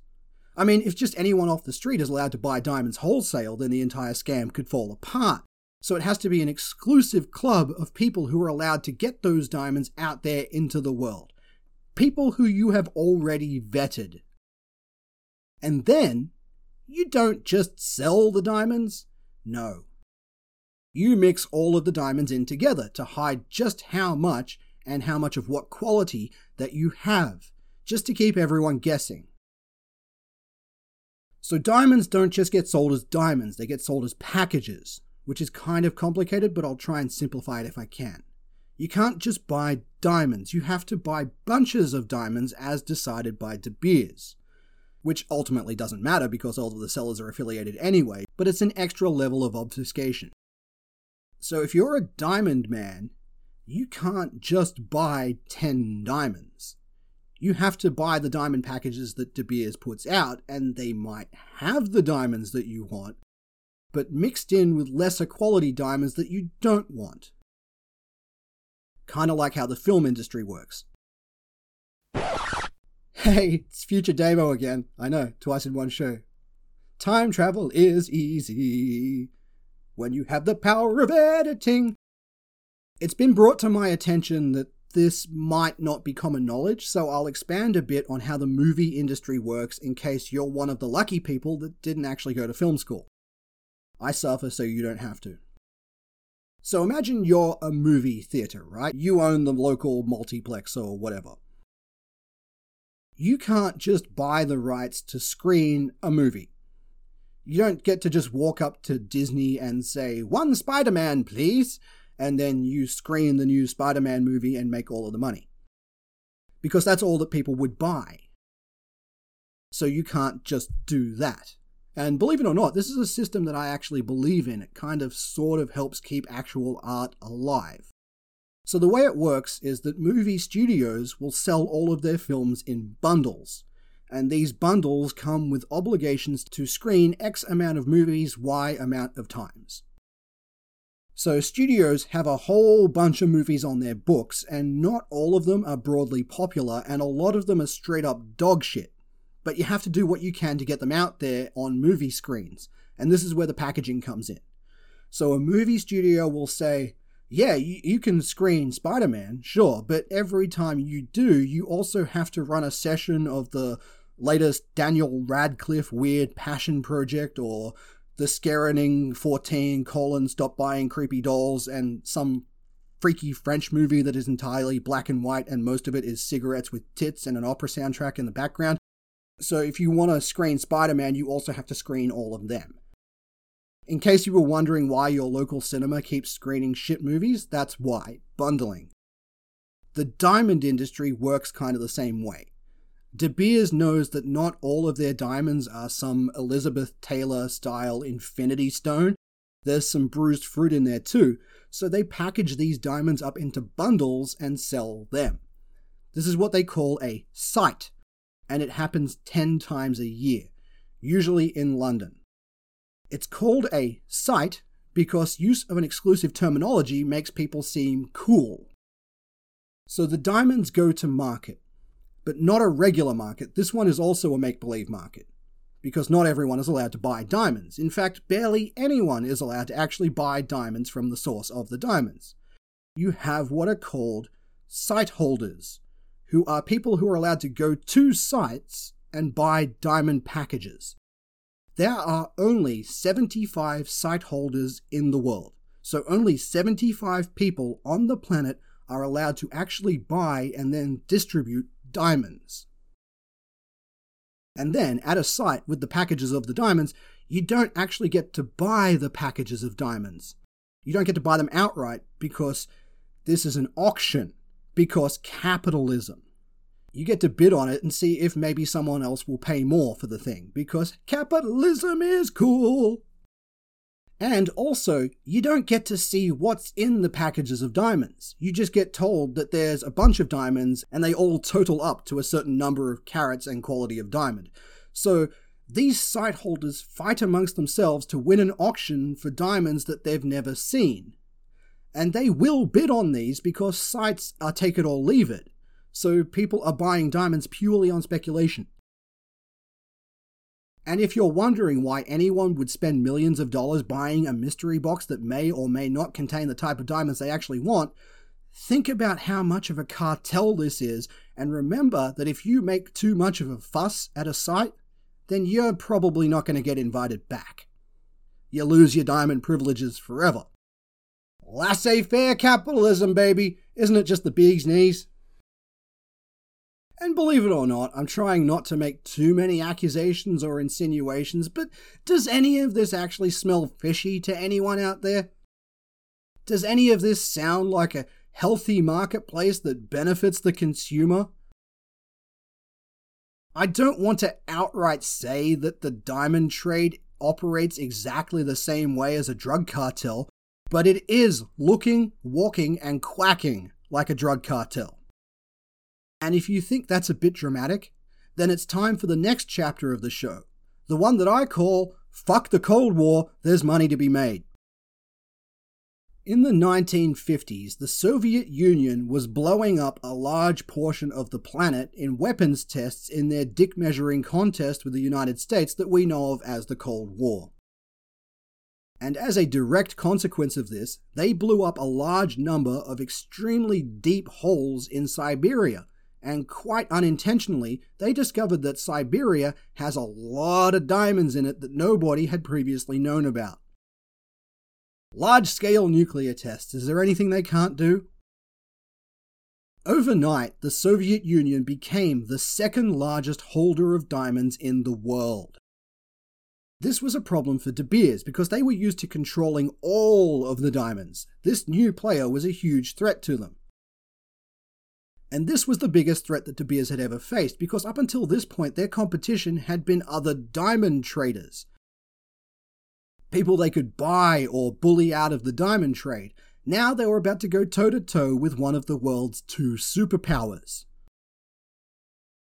I mean, if just anyone off the street is allowed to buy diamonds wholesale, then the entire scam could fall apart. So it has to be an exclusive club of people who are allowed to get those diamonds out there into the world. People who you have already vetted. And then, you don't just sell the diamonds. No. You mix all of the diamonds in together to hide just how much and how much of what quality that you have, just to keep everyone guessing. So diamonds don't just get sold as diamonds, they get sold as packages, which is kind of complicated, but I'll try and simplify it if I can. You can't just buy diamonds, you have to buy bunches of diamonds as decided by De Beers. Which ultimately doesn't matter because all of the sellers are affiliated anyway, but it's an extra level of obfuscation. So if you're a diamond man, you can't just buy 10 diamonds. You have to buy the diamond packages that De Beers puts out, and they might have the diamonds that you want, but mixed in with lesser quality diamonds that you don't want. Kinda like how the film industry works. Hey, it's Future Damo again. I know, twice in one show. Time travel is easy when you have the power of editing. It's been brought to my attention that this might not be common knowledge, so I'll expand a bit on how the movie industry works in case you're one of the lucky people that didn't actually go to film school. I suffer so you don't have to. So imagine you're a movie theatre, right? You own the local multiplex or whatever. You can't just buy the rights to screen a movie. You don't get to just walk up to Disney and say, one Spider Man, please, and then you screen the new Spider Man movie and make all of the money. Because that's all that people would buy. So you can't just do that. And believe it or not, this is a system that I actually believe in. It kind of sort of helps keep actual art alive. So the way it works is that movie studios will sell all of their films in bundles. And these bundles come with obligations to screen X amount of movies Y amount of times. So studios have a whole bunch of movies on their books, and not all of them are broadly popular, and a lot of them are straight up dog shit. But you have to do what you can to get them out there on movie screens, and this is where the packaging comes in. So a movie studio will say, yeah, you, you can screen Spider Man, sure, but every time you do, you also have to run a session of the latest Daniel Radcliffe weird passion project or the Scarening 14 colon stop buying creepy dolls and some freaky French movie that is entirely black and white and most of it is cigarettes with tits and an opera soundtrack in the background. So if you want to screen Spider Man, you also have to screen all of them. In case you were wondering why your local cinema keeps screening shit movies, that's why bundling. The diamond industry works kind of the same way. De Beers knows that not all of their diamonds are some Elizabeth Taylor style infinity stone. There's some bruised fruit in there too, so they package these diamonds up into bundles and sell them. This is what they call a sight, and it happens 10 times a year, usually in London. It's called a site because use of an exclusive terminology makes people seem cool. So the diamonds go to market, but not a regular market. This one is also a make believe market because not everyone is allowed to buy diamonds. In fact, barely anyone is allowed to actually buy diamonds from the source of the diamonds. You have what are called sight holders, who are people who are allowed to go to sites and buy diamond packages. There are only 75 sight holders in the world, so only 75 people on the planet are allowed to actually buy and then distribute diamonds. And then, at a site with the packages of the diamonds, you don't actually get to buy the packages of diamonds. You don't get to buy them outright because this is an auction, because capitalism. You get to bid on it and see if maybe someone else will pay more for the thing, because capitalism is cool. And also, you don't get to see what's in the packages of diamonds. You just get told that there's a bunch of diamonds and they all total up to a certain number of carats and quality of diamond. So, these sight holders fight amongst themselves to win an auction for diamonds that they've never seen. And they will bid on these because sites are take it or leave it. So, people are buying diamonds purely on speculation. And if you're wondering why anyone would spend millions of dollars buying a mystery box that may or may not contain the type of diamonds they actually want, think about how much of a cartel this is, and remember that if you make too much of a fuss at a site, then you're probably not going to get invited back. You lose your diamond privileges forever. Laissez faire capitalism, baby! Isn't it just the bee's knees? And believe it or not, I'm trying not to make too many accusations or insinuations, but does any of this actually smell fishy to anyone out there? Does any of this sound like a healthy marketplace that benefits the consumer? I don't want to outright say that the diamond trade operates exactly the same way as a drug cartel, but it is looking, walking, and quacking like a drug cartel. And if you think that's a bit dramatic, then it's time for the next chapter of the show, the one that I call Fuck the Cold War, There's Money to Be Made. In the 1950s, the Soviet Union was blowing up a large portion of the planet in weapons tests in their dick measuring contest with the United States that we know of as the Cold War. And as a direct consequence of this, they blew up a large number of extremely deep holes in Siberia, and quite unintentionally, they discovered that Siberia has a lot of diamonds in it that nobody had previously known about. Large scale nuclear tests, is there anything they can't do? Overnight, the Soviet Union became the second largest holder of diamonds in the world. This was a problem for De Beers because they were used to controlling all of the diamonds. This new player was a huge threat to them. And this was the biggest threat that De Beers had ever faced because up until this point, their competition had been other diamond traders. People they could buy or bully out of the diamond trade. Now they were about to go toe to toe with one of the world's two superpowers.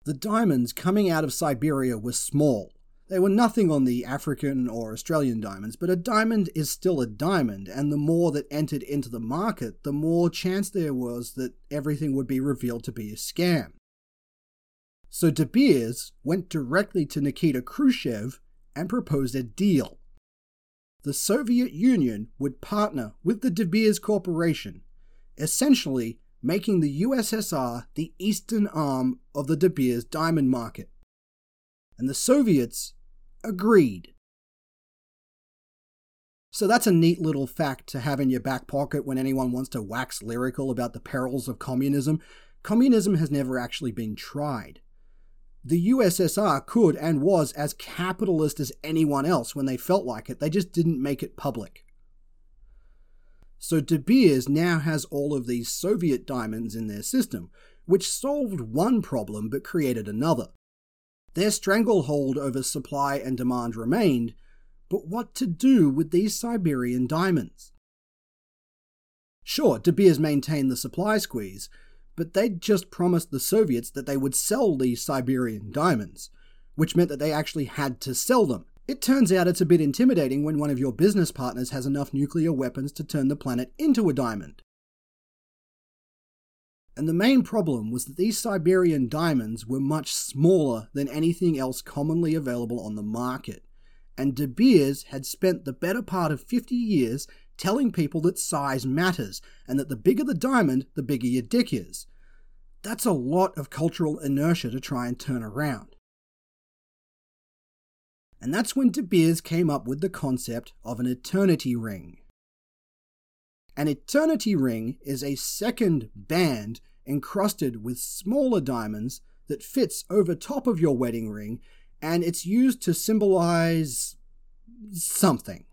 The diamonds coming out of Siberia were small, they were nothing on the African or Australian diamonds, but a diamond is still a diamond, and the more that entered into the market, the more chance there was that everything would be revealed to be a scam. So De Beers went directly to Nikita Khrushchev and proposed a deal. the Soviet Union would partner with the De Beers Corporation, essentially making the USSR the eastern arm of the De Beers diamond market. And the Soviets agreed. So that's a neat little fact to have in your back pocket when anyone wants to wax lyrical about the perils of communism. Communism has never actually been tried. The USSR could and was as capitalist as anyone else when they felt like it, they just didn't make it public. So De Beers now has all of these Soviet diamonds in their system, which solved one problem but created another. Their stranglehold over supply and demand remained, but what to do with these Siberian diamonds? Sure, De Beers maintained the supply squeeze, but they'd just promised the Soviets that they would sell these Siberian diamonds, which meant that they actually had to sell them. It turns out it's a bit intimidating when one of your business partners has enough nuclear weapons to turn the planet into a diamond. And the main problem was that these Siberian diamonds were much smaller than anything else commonly available on the market and De Beers had spent the better part of 50 years telling people that size matters and that the bigger the diamond, the bigger your dick is. That's a lot of cultural inertia to try and turn around. And that's when De Beers came up with the concept of an eternity ring. An eternity ring is a second band encrusted with smaller diamonds that fits over top of your wedding ring and it's used to symbolize something.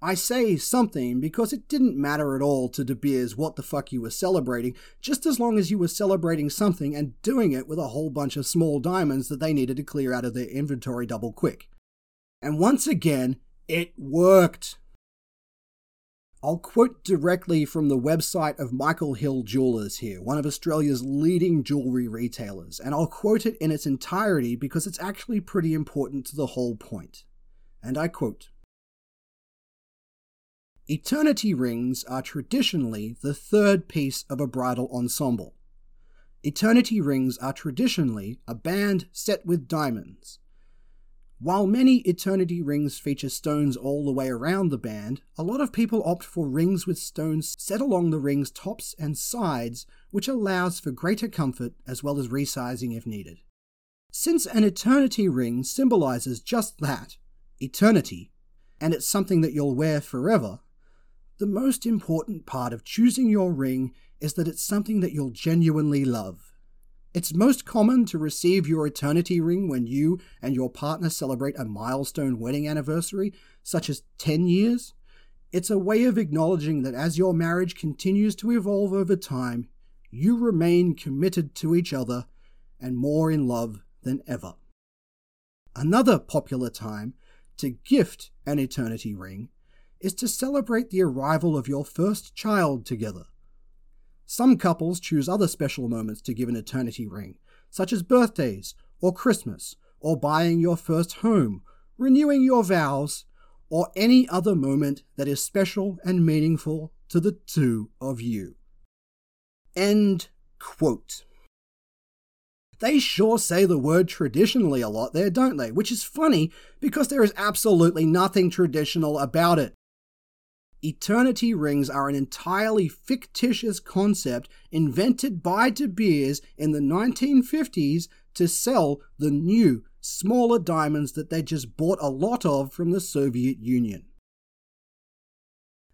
I say something because it didn't matter at all to De Beers what the fuck you were celebrating, just as long as you were celebrating something and doing it with a whole bunch of small diamonds that they needed to clear out of their inventory double quick. And once again, it worked. I'll quote directly from the website of Michael Hill Jewelers here, one of Australia's leading jewellery retailers, and I'll quote it in its entirety because it's actually pretty important to the whole point. And I quote Eternity rings are traditionally the third piece of a bridal ensemble. Eternity rings are traditionally a band set with diamonds. While many eternity rings feature stones all the way around the band, a lot of people opt for rings with stones set along the ring's tops and sides, which allows for greater comfort as well as resizing if needed. Since an eternity ring symbolizes just that, eternity, and it's something that you'll wear forever, the most important part of choosing your ring is that it's something that you'll genuinely love. It's most common to receive your eternity ring when you and your partner celebrate a milestone wedding anniversary, such as 10 years. It's a way of acknowledging that as your marriage continues to evolve over time, you remain committed to each other and more in love than ever. Another popular time to gift an eternity ring is to celebrate the arrival of your first child together. Some couples choose other special moments to give an eternity ring, such as birthdays, or Christmas, or buying your first home, renewing your vows, or any other moment that is special and meaningful to the two of you. End quote. They sure say the word traditionally a lot there, don't they? Which is funny because there is absolutely nothing traditional about it. Eternity rings are an entirely fictitious concept invented by De Beers in the 1950s to sell the new, smaller diamonds that they just bought a lot of from the Soviet Union.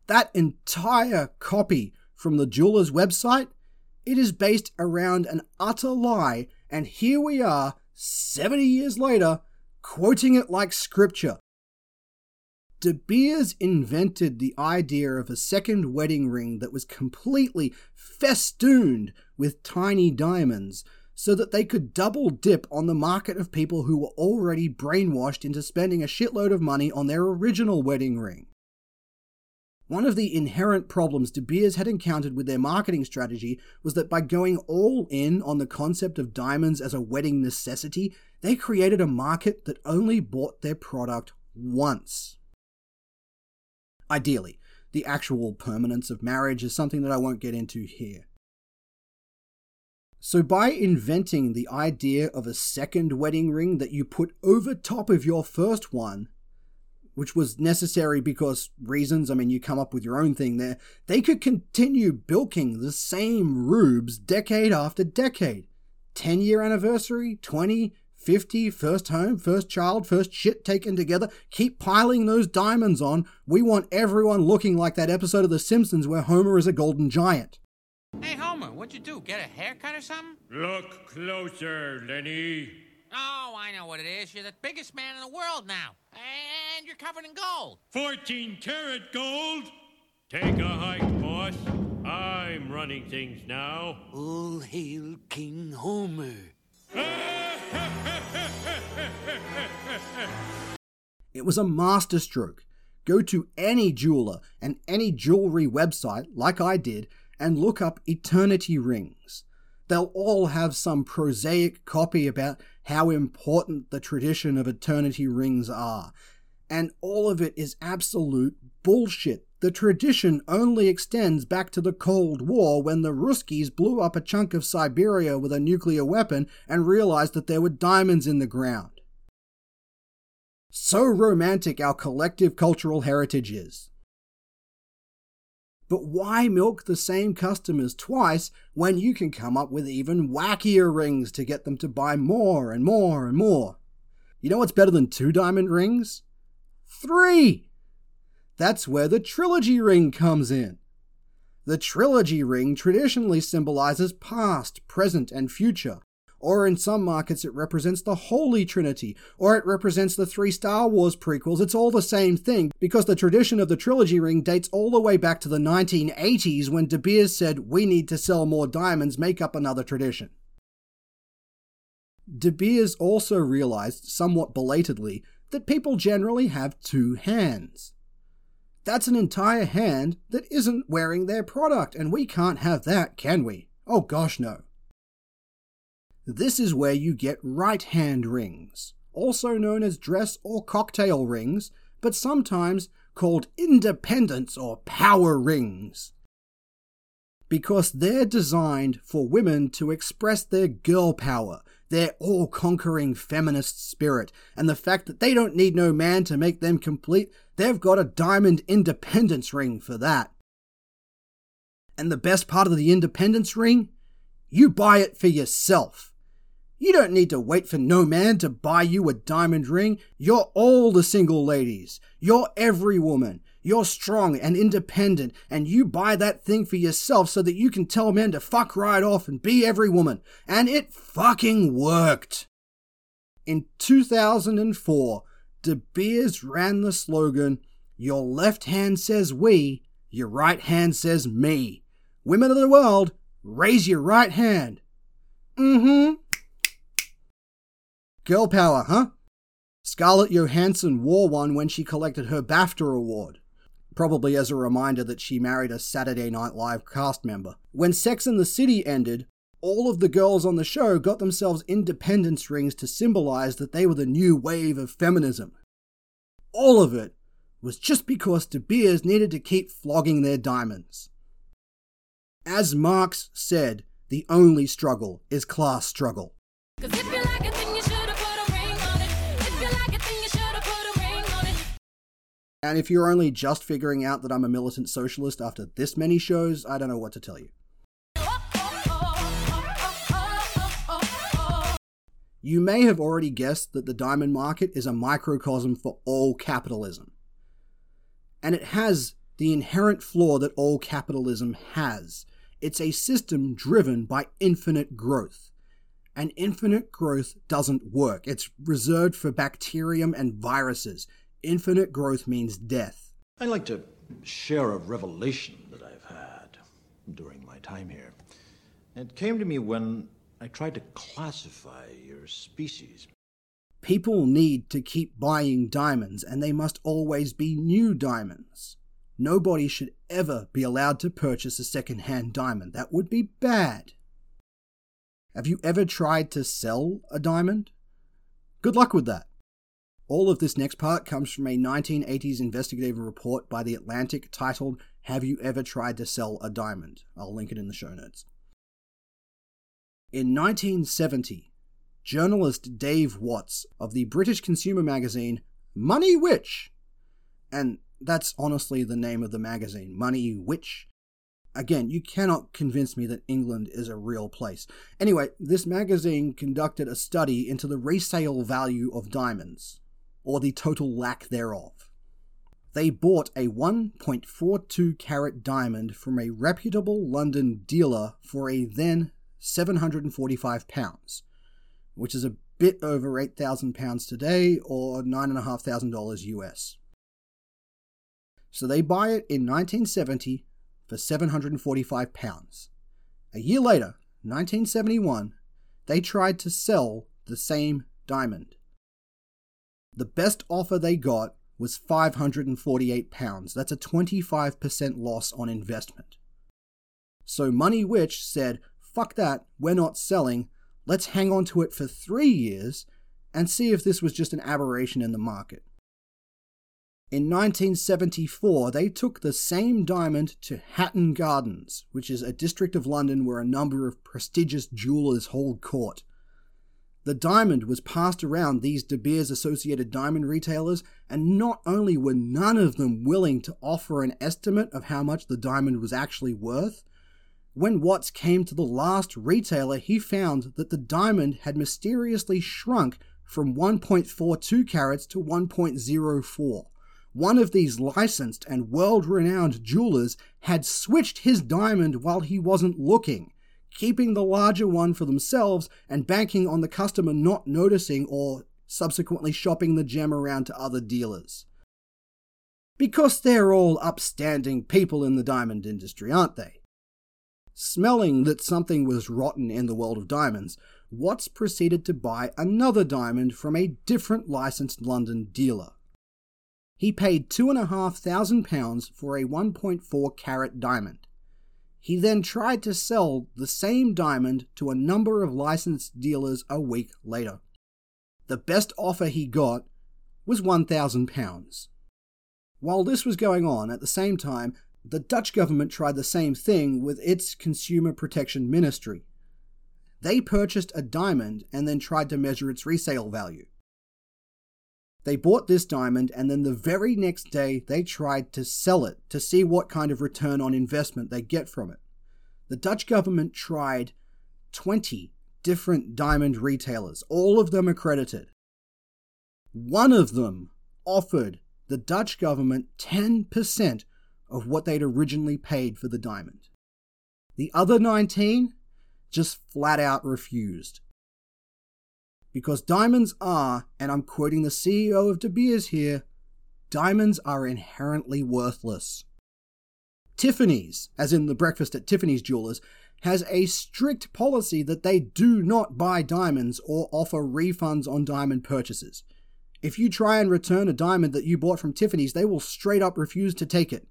That entire copy from the jeweler's website, it is based around an utter lie, and here we are, 70 years later, quoting it like scripture. De Beers invented the idea of a second wedding ring that was completely festooned with tiny diamonds so that they could double dip on the market of people who were already brainwashed into spending a shitload of money on their original wedding ring. One of the inherent problems De Beers had encountered with their marketing strategy was that by going all in on the concept of diamonds as a wedding necessity, they created a market that only bought their product once. Ideally, the actual permanence of marriage is something that I won't get into here. So, by inventing the idea of a second wedding ring that you put over top of your first one, which was necessary because reasons, I mean, you come up with your own thing there, they could continue bilking the same rubes decade after decade. 10 year anniversary, 20, 50, first home, first child, first shit taken together. Keep piling those diamonds on. We want everyone looking like that episode of The Simpsons where Homer is a golden giant. Hey, Homer, what'd you do? Get a haircut or something? Look closer, Lenny. Oh, I know what it is. You're the biggest man in the world now. And you're covered in gold. 14 karat gold? Take a hike, boss. I'm running things now. All hail King Homer. It was a masterstroke. Go to any jeweler and any jewelry website, like I did, and look up eternity rings. They'll all have some prosaic copy about how important the tradition of eternity rings are. And all of it is absolute bullshit. The tradition only extends back to the Cold War when the Ruskies blew up a chunk of Siberia with a nuclear weapon and realized that there were diamonds in the ground. So romantic our collective cultural heritage is. But why milk the same customers twice when you can come up with even wackier rings to get them to buy more and more and more? You know what's better than two diamond rings? Three! That's where the trilogy ring comes in. The trilogy ring traditionally symbolizes past, present, and future. Or in some markets, it represents the Holy Trinity, or it represents the three Star Wars prequels. It's all the same thing, because the tradition of the trilogy ring dates all the way back to the 1980s when De Beers said, We need to sell more diamonds, make up another tradition. De Beers also realized, somewhat belatedly, that people generally have two hands. That's an entire hand that isn't wearing their product, and we can't have that, can we? Oh gosh, no. This is where you get right hand rings, also known as dress or cocktail rings, but sometimes called independence or power rings. Because they're designed for women to express their girl power, their all conquering feminist spirit, and the fact that they don't need no man to make them complete, they've got a diamond independence ring for that. And the best part of the independence ring? You buy it for yourself. You don't need to wait for no man to buy you a diamond ring. You're all the single ladies. You're every woman. You're strong and independent, and you buy that thing for yourself so that you can tell men to fuck right off and be every woman. And it fucking worked. In 2004, De Beers ran the slogan Your left hand says we, your right hand says me. Women of the world, raise your right hand. Mm hmm. Girl power, huh? Scarlett Johansson wore one when she collected her BAFTA award, probably as a reminder that she married a Saturday Night Live cast member. When Sex and the City ended, all of the girls on the show got themselves independence rings to symbolize that they were the new wave of feminism. All of it was just because De Beers needed to keep flogging their diamonds. As Marx said, the only struggle is class struggle. And if you're only just figuring out that I'm a militant socialist after this many shows, I don't know what to tell you. You may have already guessed that the diamond market is a microcosm for all capitalism. And it has the inherent flaw that all capitalism has. It's a system driven by infinite growth. And infinite growth doesn't work. It's reserved for bacterium and viruses. Infinite growth means death. I'd like to share a revelation that I've had during my time here. It came to me when I tried to classify your species. People need to keep buying diamonds, and they must always be new diamonds. Nobody should ever be allowed to purchase a second hand diamond. That would be bad. Have you ever tried to sell a diamond? Good luck with that. All of this next part comes from a 1980s investigative report by The Atlantic titled Have You Ever Tried to Sell a Diamond? I'll link it in the show notes. In 1970, journalist Dave Watts of the British consumer magazine Money Which And that's honestly the name of the magazine, Money Which. Again, you cannot convince me that England is a real place. Anyway, this magazine conducted a study into the resale value of diamonds, or the total lack thereof. They bought a 1.42 carat diamond from a reputable London dealer for a then 745 pounds, which is a bit over 8,000 pounds today or $9,500 US. So they buy it in 1970 for 745 pounds. A year later, 1971, they tried to sell the same diamond. The best offer they got was 548 pounds. That's a 25% loss on investment. So Money Which said, fuck that, we're not selling, let's hang on to it for three years and see if this was just an aberration in the market. In 1974, they took the same diamond to Hatton Gardens, which is a district of London where a number of prestigious jewelers hold court. The diamond was passed around these De Beers associated diamond retailers, and not only were none of them willing to offer an estimate of how much the diamond was actually worth, when Watts came to the last retailer, he found that the diamond had mysteriously shrunk from 1.42 carats to 1.04. One of these licensed and world renowned jewelers had switched his diamond while he wasn't looking, keeping the larger one for themselves and banking on the customer not noticing or subsequently shopping the gem around to other dealers. Because they're all upstanding people in the diamond industry, aren't they? Smelling that something was rotten in the world of diamonds, Watts proceeded to buy another diamond from a different licensed London dealer. He paid £2,500 for a 1.4 carat diamond. He then tried to sell the same diamond to a number of licensed dealers a week later. The best offer he got was £1,000. While this was going on, at the same time, the Dutch government tried the same thing with its Consumer Protection Ministry. They purchased a diamond and then tried to measure its resale value. They bought this diamond and then the very next day they tried to sell it to see what kind of return on investment they get from it. The Dutch government tried 20 different diamond retailers, all of them accredited. One of them offered the Dutch government 10% of what they'd originally paid for the diamond. The other 19 just flat out refused. Because diamonds are, and I'm quoting the CEO of De Beers here, diamonds are inherently worthless. Tiffany's, as in the breakfast at Tiffany's Jewelers, has a strict policy that they do not buy diamonds or offer refunds on diamond purchases. If you try and return a diamond that you bought from Tiffany's, they will straight up refuse to take it.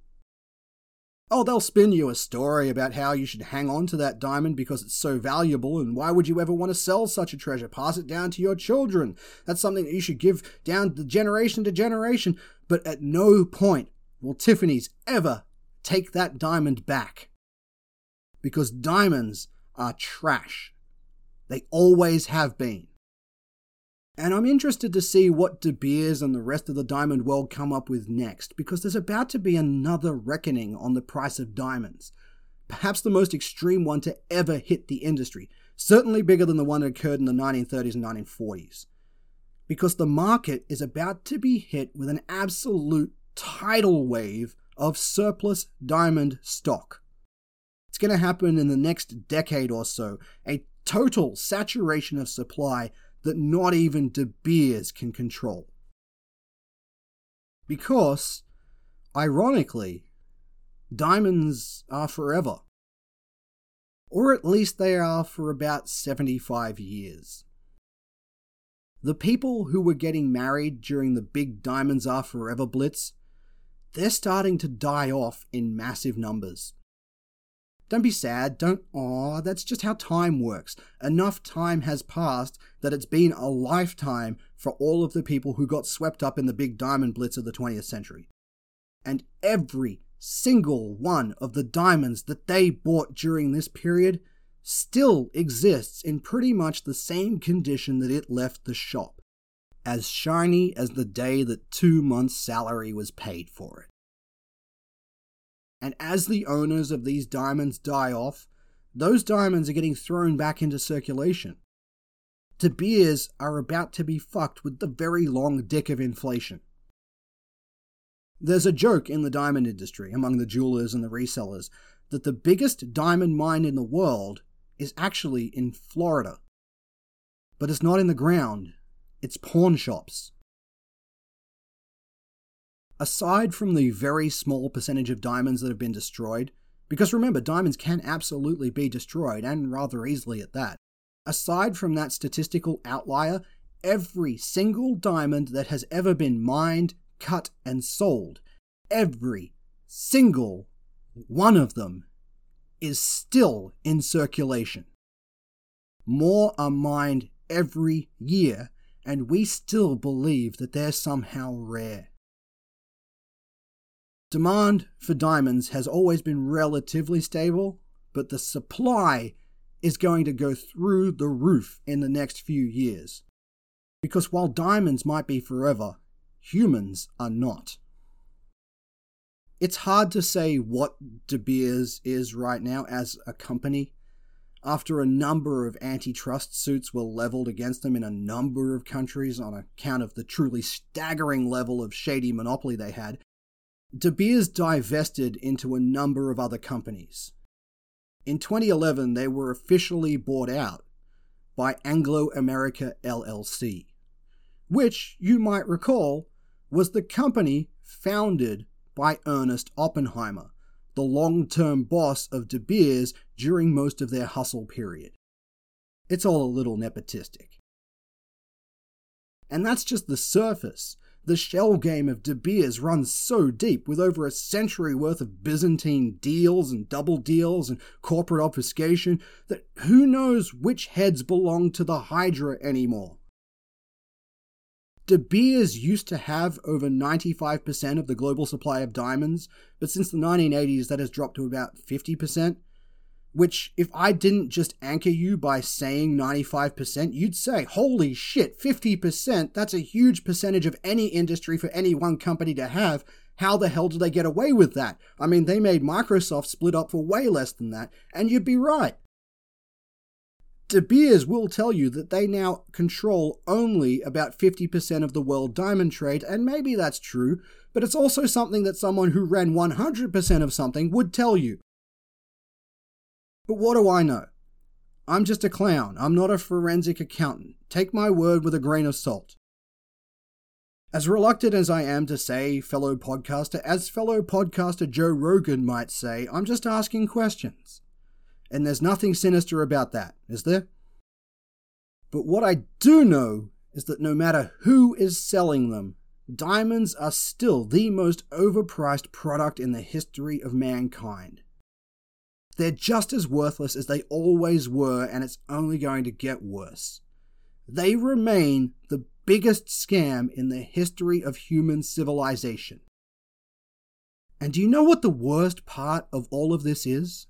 Oh, they'll spin you a story about how you should hang on to that diamond because it's so valuable, and why would you ever want to sell such a treasure? Pass it down to your children. That's something that you should give down the generation to generation. But at no point will Tiffany's ever take that diamond back. Because diamonds are trash. They always have been. And I'm interested to see what De Beers and the rest of the diamond world come up with next, because there's about to be another reckoning on the price of diamonds. Perhaps the most extreme one to ever hit the industry, certainly bigger than the one that occurred in the 1930s and 1940s. Because the market is about to be hit with an absolute tidal wave of surplus diamond stock. It's going to happen in the next decade or so, a total saturation of supply that not even De Beers can control. Because, ironically, diamonds are forever. Or at least they are for about 75 years. The people who were getting married during the big Diamonds Are Forever blitz, they're starting to die off in massive numbers. Don't be sad, don't aw, that's just how time works. Enough time has passed that it's been a lifetime for all of the people who got swept up in the big diamond blitz of the 20th century. And every single one of the diamonds that they bought during this period still exists in pretty much the same condition that it left the shop. as shiny as the day that two months' salary was paid for it. And as the owners of these diamonds die off, those diamonds are getting thrown back into circulation. De Beers are about to be fucked with the very long dick of inflation. There's a joke in the diamond industry among the jewelers and the resellers that the biggest diamond mine in the world is actually in Florida. But it's not in the ground, it's pawn shops. Aside from the very small percentage of diamonds that have been destroyed, because remember, diamonds can absolutely be destroyed, and rather easily at that. Aside from that statistical outlier, every single diamond that has ever been mined, cut, and sold, every single one of them is still in circulation. More are mined every year, and we still believe that they're somehow rare. Demand for diamonds has always been relatively stable, but the supply is going to go through the roof in the next few years. Because while diamonds might be forever, humans are not. It's hard to say what De Beers is right now as a company. After a number of antitrust suits were leveled against them in a number of countries on account of the truly staggering level of shady monopoly they had, De Beers divested into a number of other companies. In 2011, they were officially bought out by Anglo America LLC, which, you might recall, was the company founded by Ernest Oppenheimer, the long term boss of De Beers during most of their hustle period. It's all a little nepotistic. And that's just the surface. The shell game of De Beers runs so deep with over a century worth of Byzantine deals and double deals and corporate obfuscation that who knows which heads belong to the Hydra anymore. De Beers used to have over 95% of the global supply of diamonds, but since the 1980s that has dropped to about 50%. Which, if I didn't just anchor you by saying 95%, you'd say, holy shit, 50%, that's a huge percentage of any industry for any one company to have. How the hell did they get away with that? I mean, they made Microsoft split up for way less than that, and you'd be right. De Beers will tell you that they now control only about 50% of the world diamond trade, and maybe that's true, but it's also something that someone who ran 100% of something would tell you. But what do I know? I'm just a clown. I'm not a forensic accountant. Take my word with a grain of salt. As reluctant as I am to say fellow podcaster, as fellow podcaster Joe Rogan might say, I'm just asking questions. And there's nothing sinister about that, is there? But what I do know is that no matter who is selling them, diamonds are still the most overpriced product in the history of mankind. They're just as worthless as they always were, and it's only going to get worse. They remain the biggest scam in the history of human civilization. And do you know what the worst part of all of this is?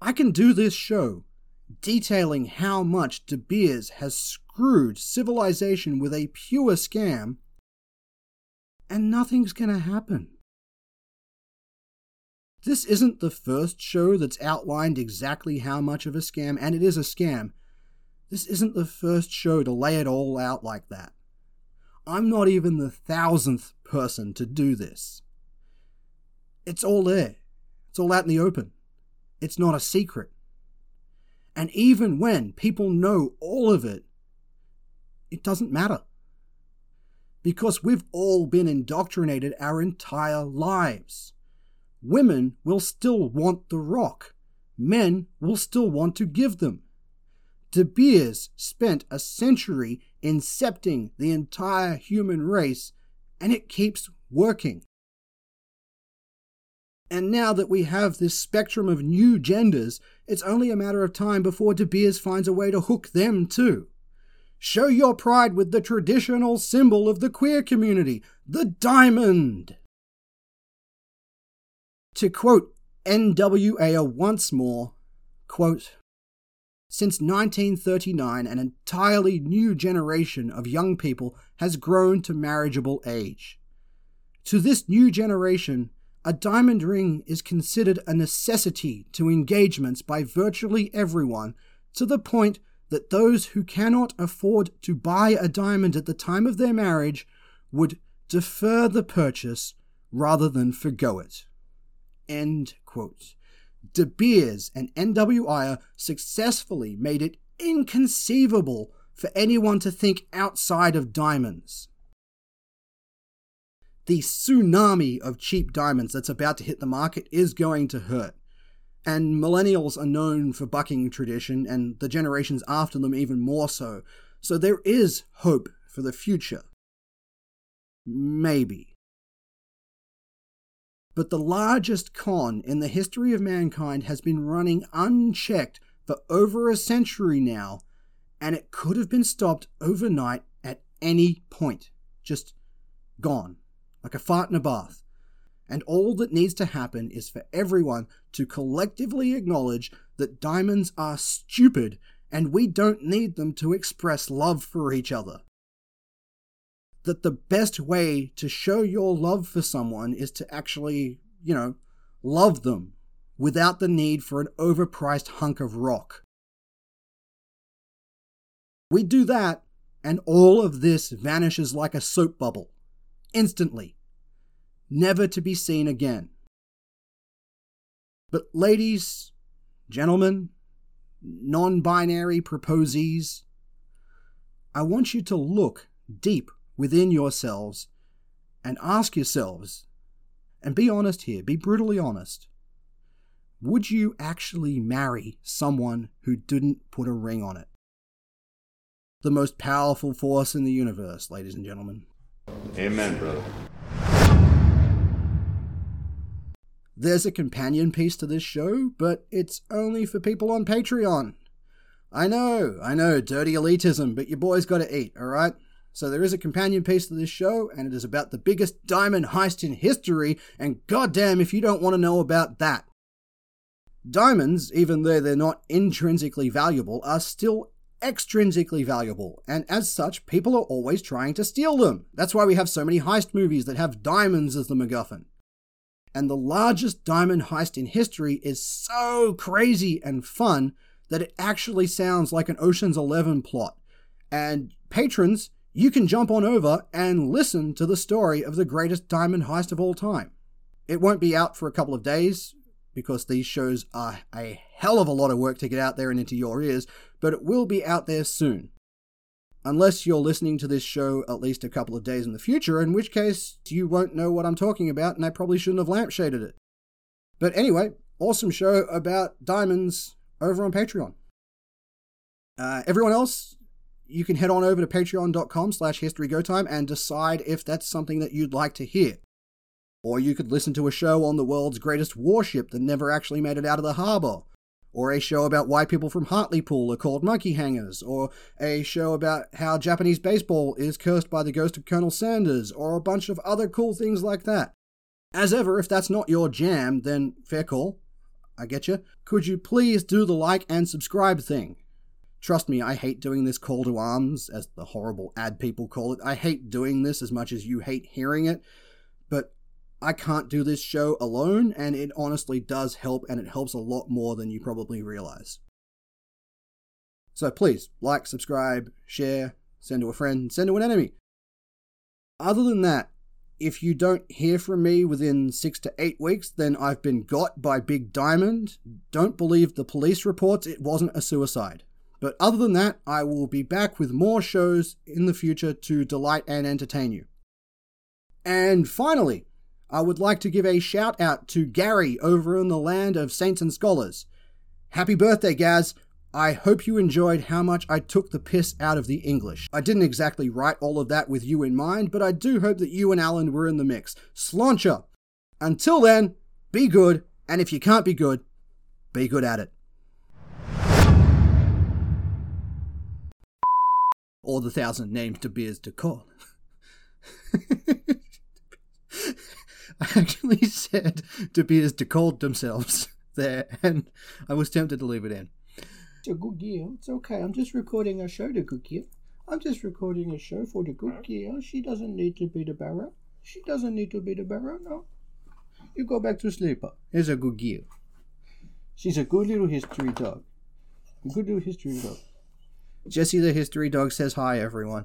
I can do this show detailing how much De Beers has screwed civilization with a pure scam, and nothing's gonna happen. This isn't the first show that's outlined exactly how much of a scam, and it is a scam. This isn't the first show to lay it all out like that. I'm not even the thousandth person to do this. It's all there. It's all out in the open. It's not a secret. And even when people know all of it, it doesn't matter. Because we've all been indoctrinated our entire lives. Women will still want the rock. Men will still want to give them. De Beers spent a century incepting the entire human race, and it keeps working. And now that we have this spectrum of new genders, it's only a matter of time before De Beers finds a way to hook them too. Show your pride with the traditional symbol of the queer community, the diamond. To quote N.W. Ayer once more, quote, Since 1939, an entirely new generation of young people has grown to marriageable age. To this new generation, a diamond ring is considered a necessity to engagements by virtually everyone, to the point that those who cannot afford to buy a diamond at the time of their marriage would defer the purchase rather than forgo it. End quote. De Beers and N.W. Ayer successfully made it inconceivable for anyone to think outside of diamonds. The tsunami of cheap diamonds that's about to hit the market is going to hurt. And millennials are known for bucking tradition, and the generations after them even more so. So there is hope for the future. Maybe. But the largest con in the history of mankind has been running unchecked for over a century now, and it could have been stopped overnight at any point. Just gone, like a fart in a bath. And all that needs to happen is for everyone to collectively acknowledge that diamonds are stupid and we don't need them to express love for each other that the best way to show your love for someone is to actually, you know, love them without the need for an overpriced hunk of rock. We do that, and all of this vanishes like a soap bubble, instantly, never to be seen again. But, ladies, gentlemen, non binary proposees, I want you to look deep within yourselves and ask yourselves, and be honest here, be brutally honest. Would you actually marry someone who didn't put a ring on it? The most powerful force in the universe, ladies and gentlemen. Amen, brother. There's a companion piece to this show, but it's only for people on Patreon. I know, I know, dirty elitism, but your boy's gotta eat, alright? So there is a companion piece to this show, and it is about the biggest diamond heist in history, and goddamn if you don't want to know about that. Diamonds, even though they're not intrinsically valuable, are still extrinsically valuable, and as such, people are always trying to steal them. That's why we have so many heist movies that have diamonds as the MacGuffin. And the largest diamond heist in history is so crazy and fun that it actually sounds like an Ocean's Eleven plot. And patrons, you can jump on over and listen to the story of the greatest diamond heist of all time. It won't be out for a couple of days because these shows are a hell of a lot of work to get out there and into your ears, but it will be out there soon. Unless you're listening to this show at least a couple of days in the future, in which case you won't know what I'm talking about and I probably shouldn't have lampshaded it. But anyway, awesome show about diamonds over on Patreon. Uh, everyone else, you can head on over to patreon.com slash historygotime and decide if that's something that you'd like to hear. Or you could listen to a show on the world's greatest warship that never actually made it out of the harbor. Or a show about why people from Hartlepool are called monkey hangers. Or a show about how Japanese baseball is cursed by the ghost of Colonel Sanders. Or a bunch of other cool things like that. As ever, if that's not your jam, then fair call. I get you. Could you please do the like and subscribe thing? Trust me, I hate doing this call to arms, as the horrible ad people call it. I hate doing this as much as you hate hearing it, but I can't do this show alone, and it honestly does help, and it helps a lot more than you probably realize. So please, like, subscribe, share, send to a friend, send to an enemy. Other than that, if you don't hear from me within six to eight weeks, then I've been got by Big Diamond. Don't believe the police reports, it wasn't a suicide. But other than that, I will be back with more shows in the future to delight and entertain you. And finally, I would like to give a shout out to Gary over in the land of saints and scholars. Happy birthday, Gaz! I hope you enjoyed how much I took the piss out of the English. I didn't exactly write all of that with you in mind, but I do hope that you and Alan were in the mix. Sláinte! Until then, be good, and if you can't be good, be good at it. Or the thousand names De Beers to call. I actually said De Beers decalled themselves there, and I was tempted to leave it in. It's a good girl. It's okay. I'm just recording a show to good girl. I'm just recording a show for the good girl. She doesn't need to be the barrow. She doesn't need to be the barrow, no. You go back to sleep. Here's a good girl. She's a good little history dog. A good little history dog. Jesse the history dog says hi, everyone.